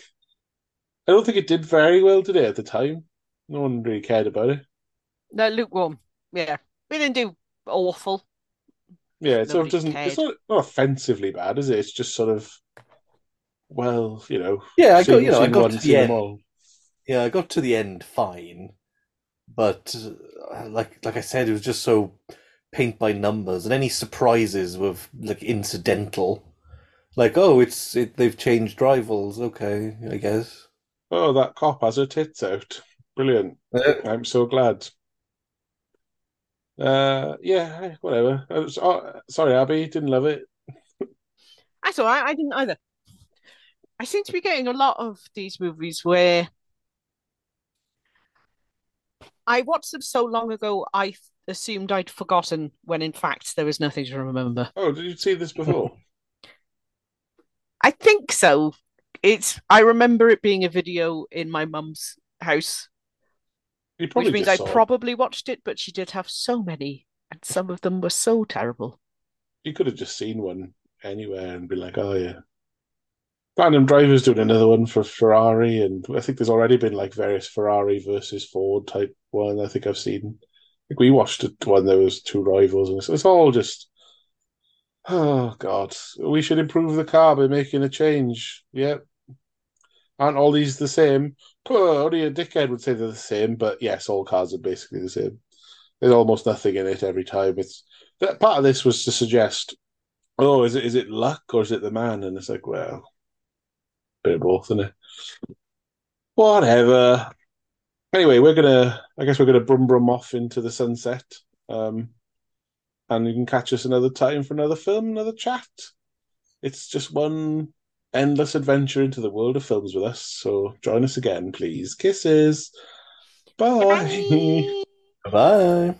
I don't think it did very well today at the time. No one really cared about it. No, lukewarm. Yeah, we didn't do awful. Yeah, it sort of doesn't. cared. It's not not offensively bad, is it? It's just sort of, well, you know, Yeah, I got you know I got one, to the end. Yeah, I got to the end fine, but uh, like like I said, it was just so paint by numbers, and any surprises were like incidental. Like, oh, it's it, they've changed rivals. Okay, I guess. Oh, that cop has her tits out. Brilliant. Uh, I'm so glad. Uh, yeah, whatever. I was, oh, sorry, Abby, didn't love it. That's all right. I didn't either. I seem to be getting a lot of these movies where I watched them so long ago, I assumed I'd forgotten when in fact there was nothing to remember. Oh, did you see this before? I think so. It's I remember it being a video in my mum's house. Which means I probably watched it, but she did have so many, and some of them were so terrible. You could have just seen one anywhere and be like, oh yeah. Adam Driver's doing another one for Ferrari, and I think there's already been like various Ferrari versus Ford type one. I think I've seen. I think we watched it when there was two rivals, and it's, it's all just. Oh God, we should improve the car by making a change. Yep. Aren't all these the same? Only a dickhead would say they're the same, but yes, all cars are basically the same. There's almost nothing in it every time. It's that part of this was to suggest, oh, is it is it luck or is it the man? And it's like, well, bit of both, isn't it? Whatever. Anyway, we're gonna. I guess we're gonna brum brum off into the sunset. Um, and you can catch us another time for another film, another chat. It's just one endless adventure into the world of films with us. So join us again, please. Kisses. Bye. Bye. Bye.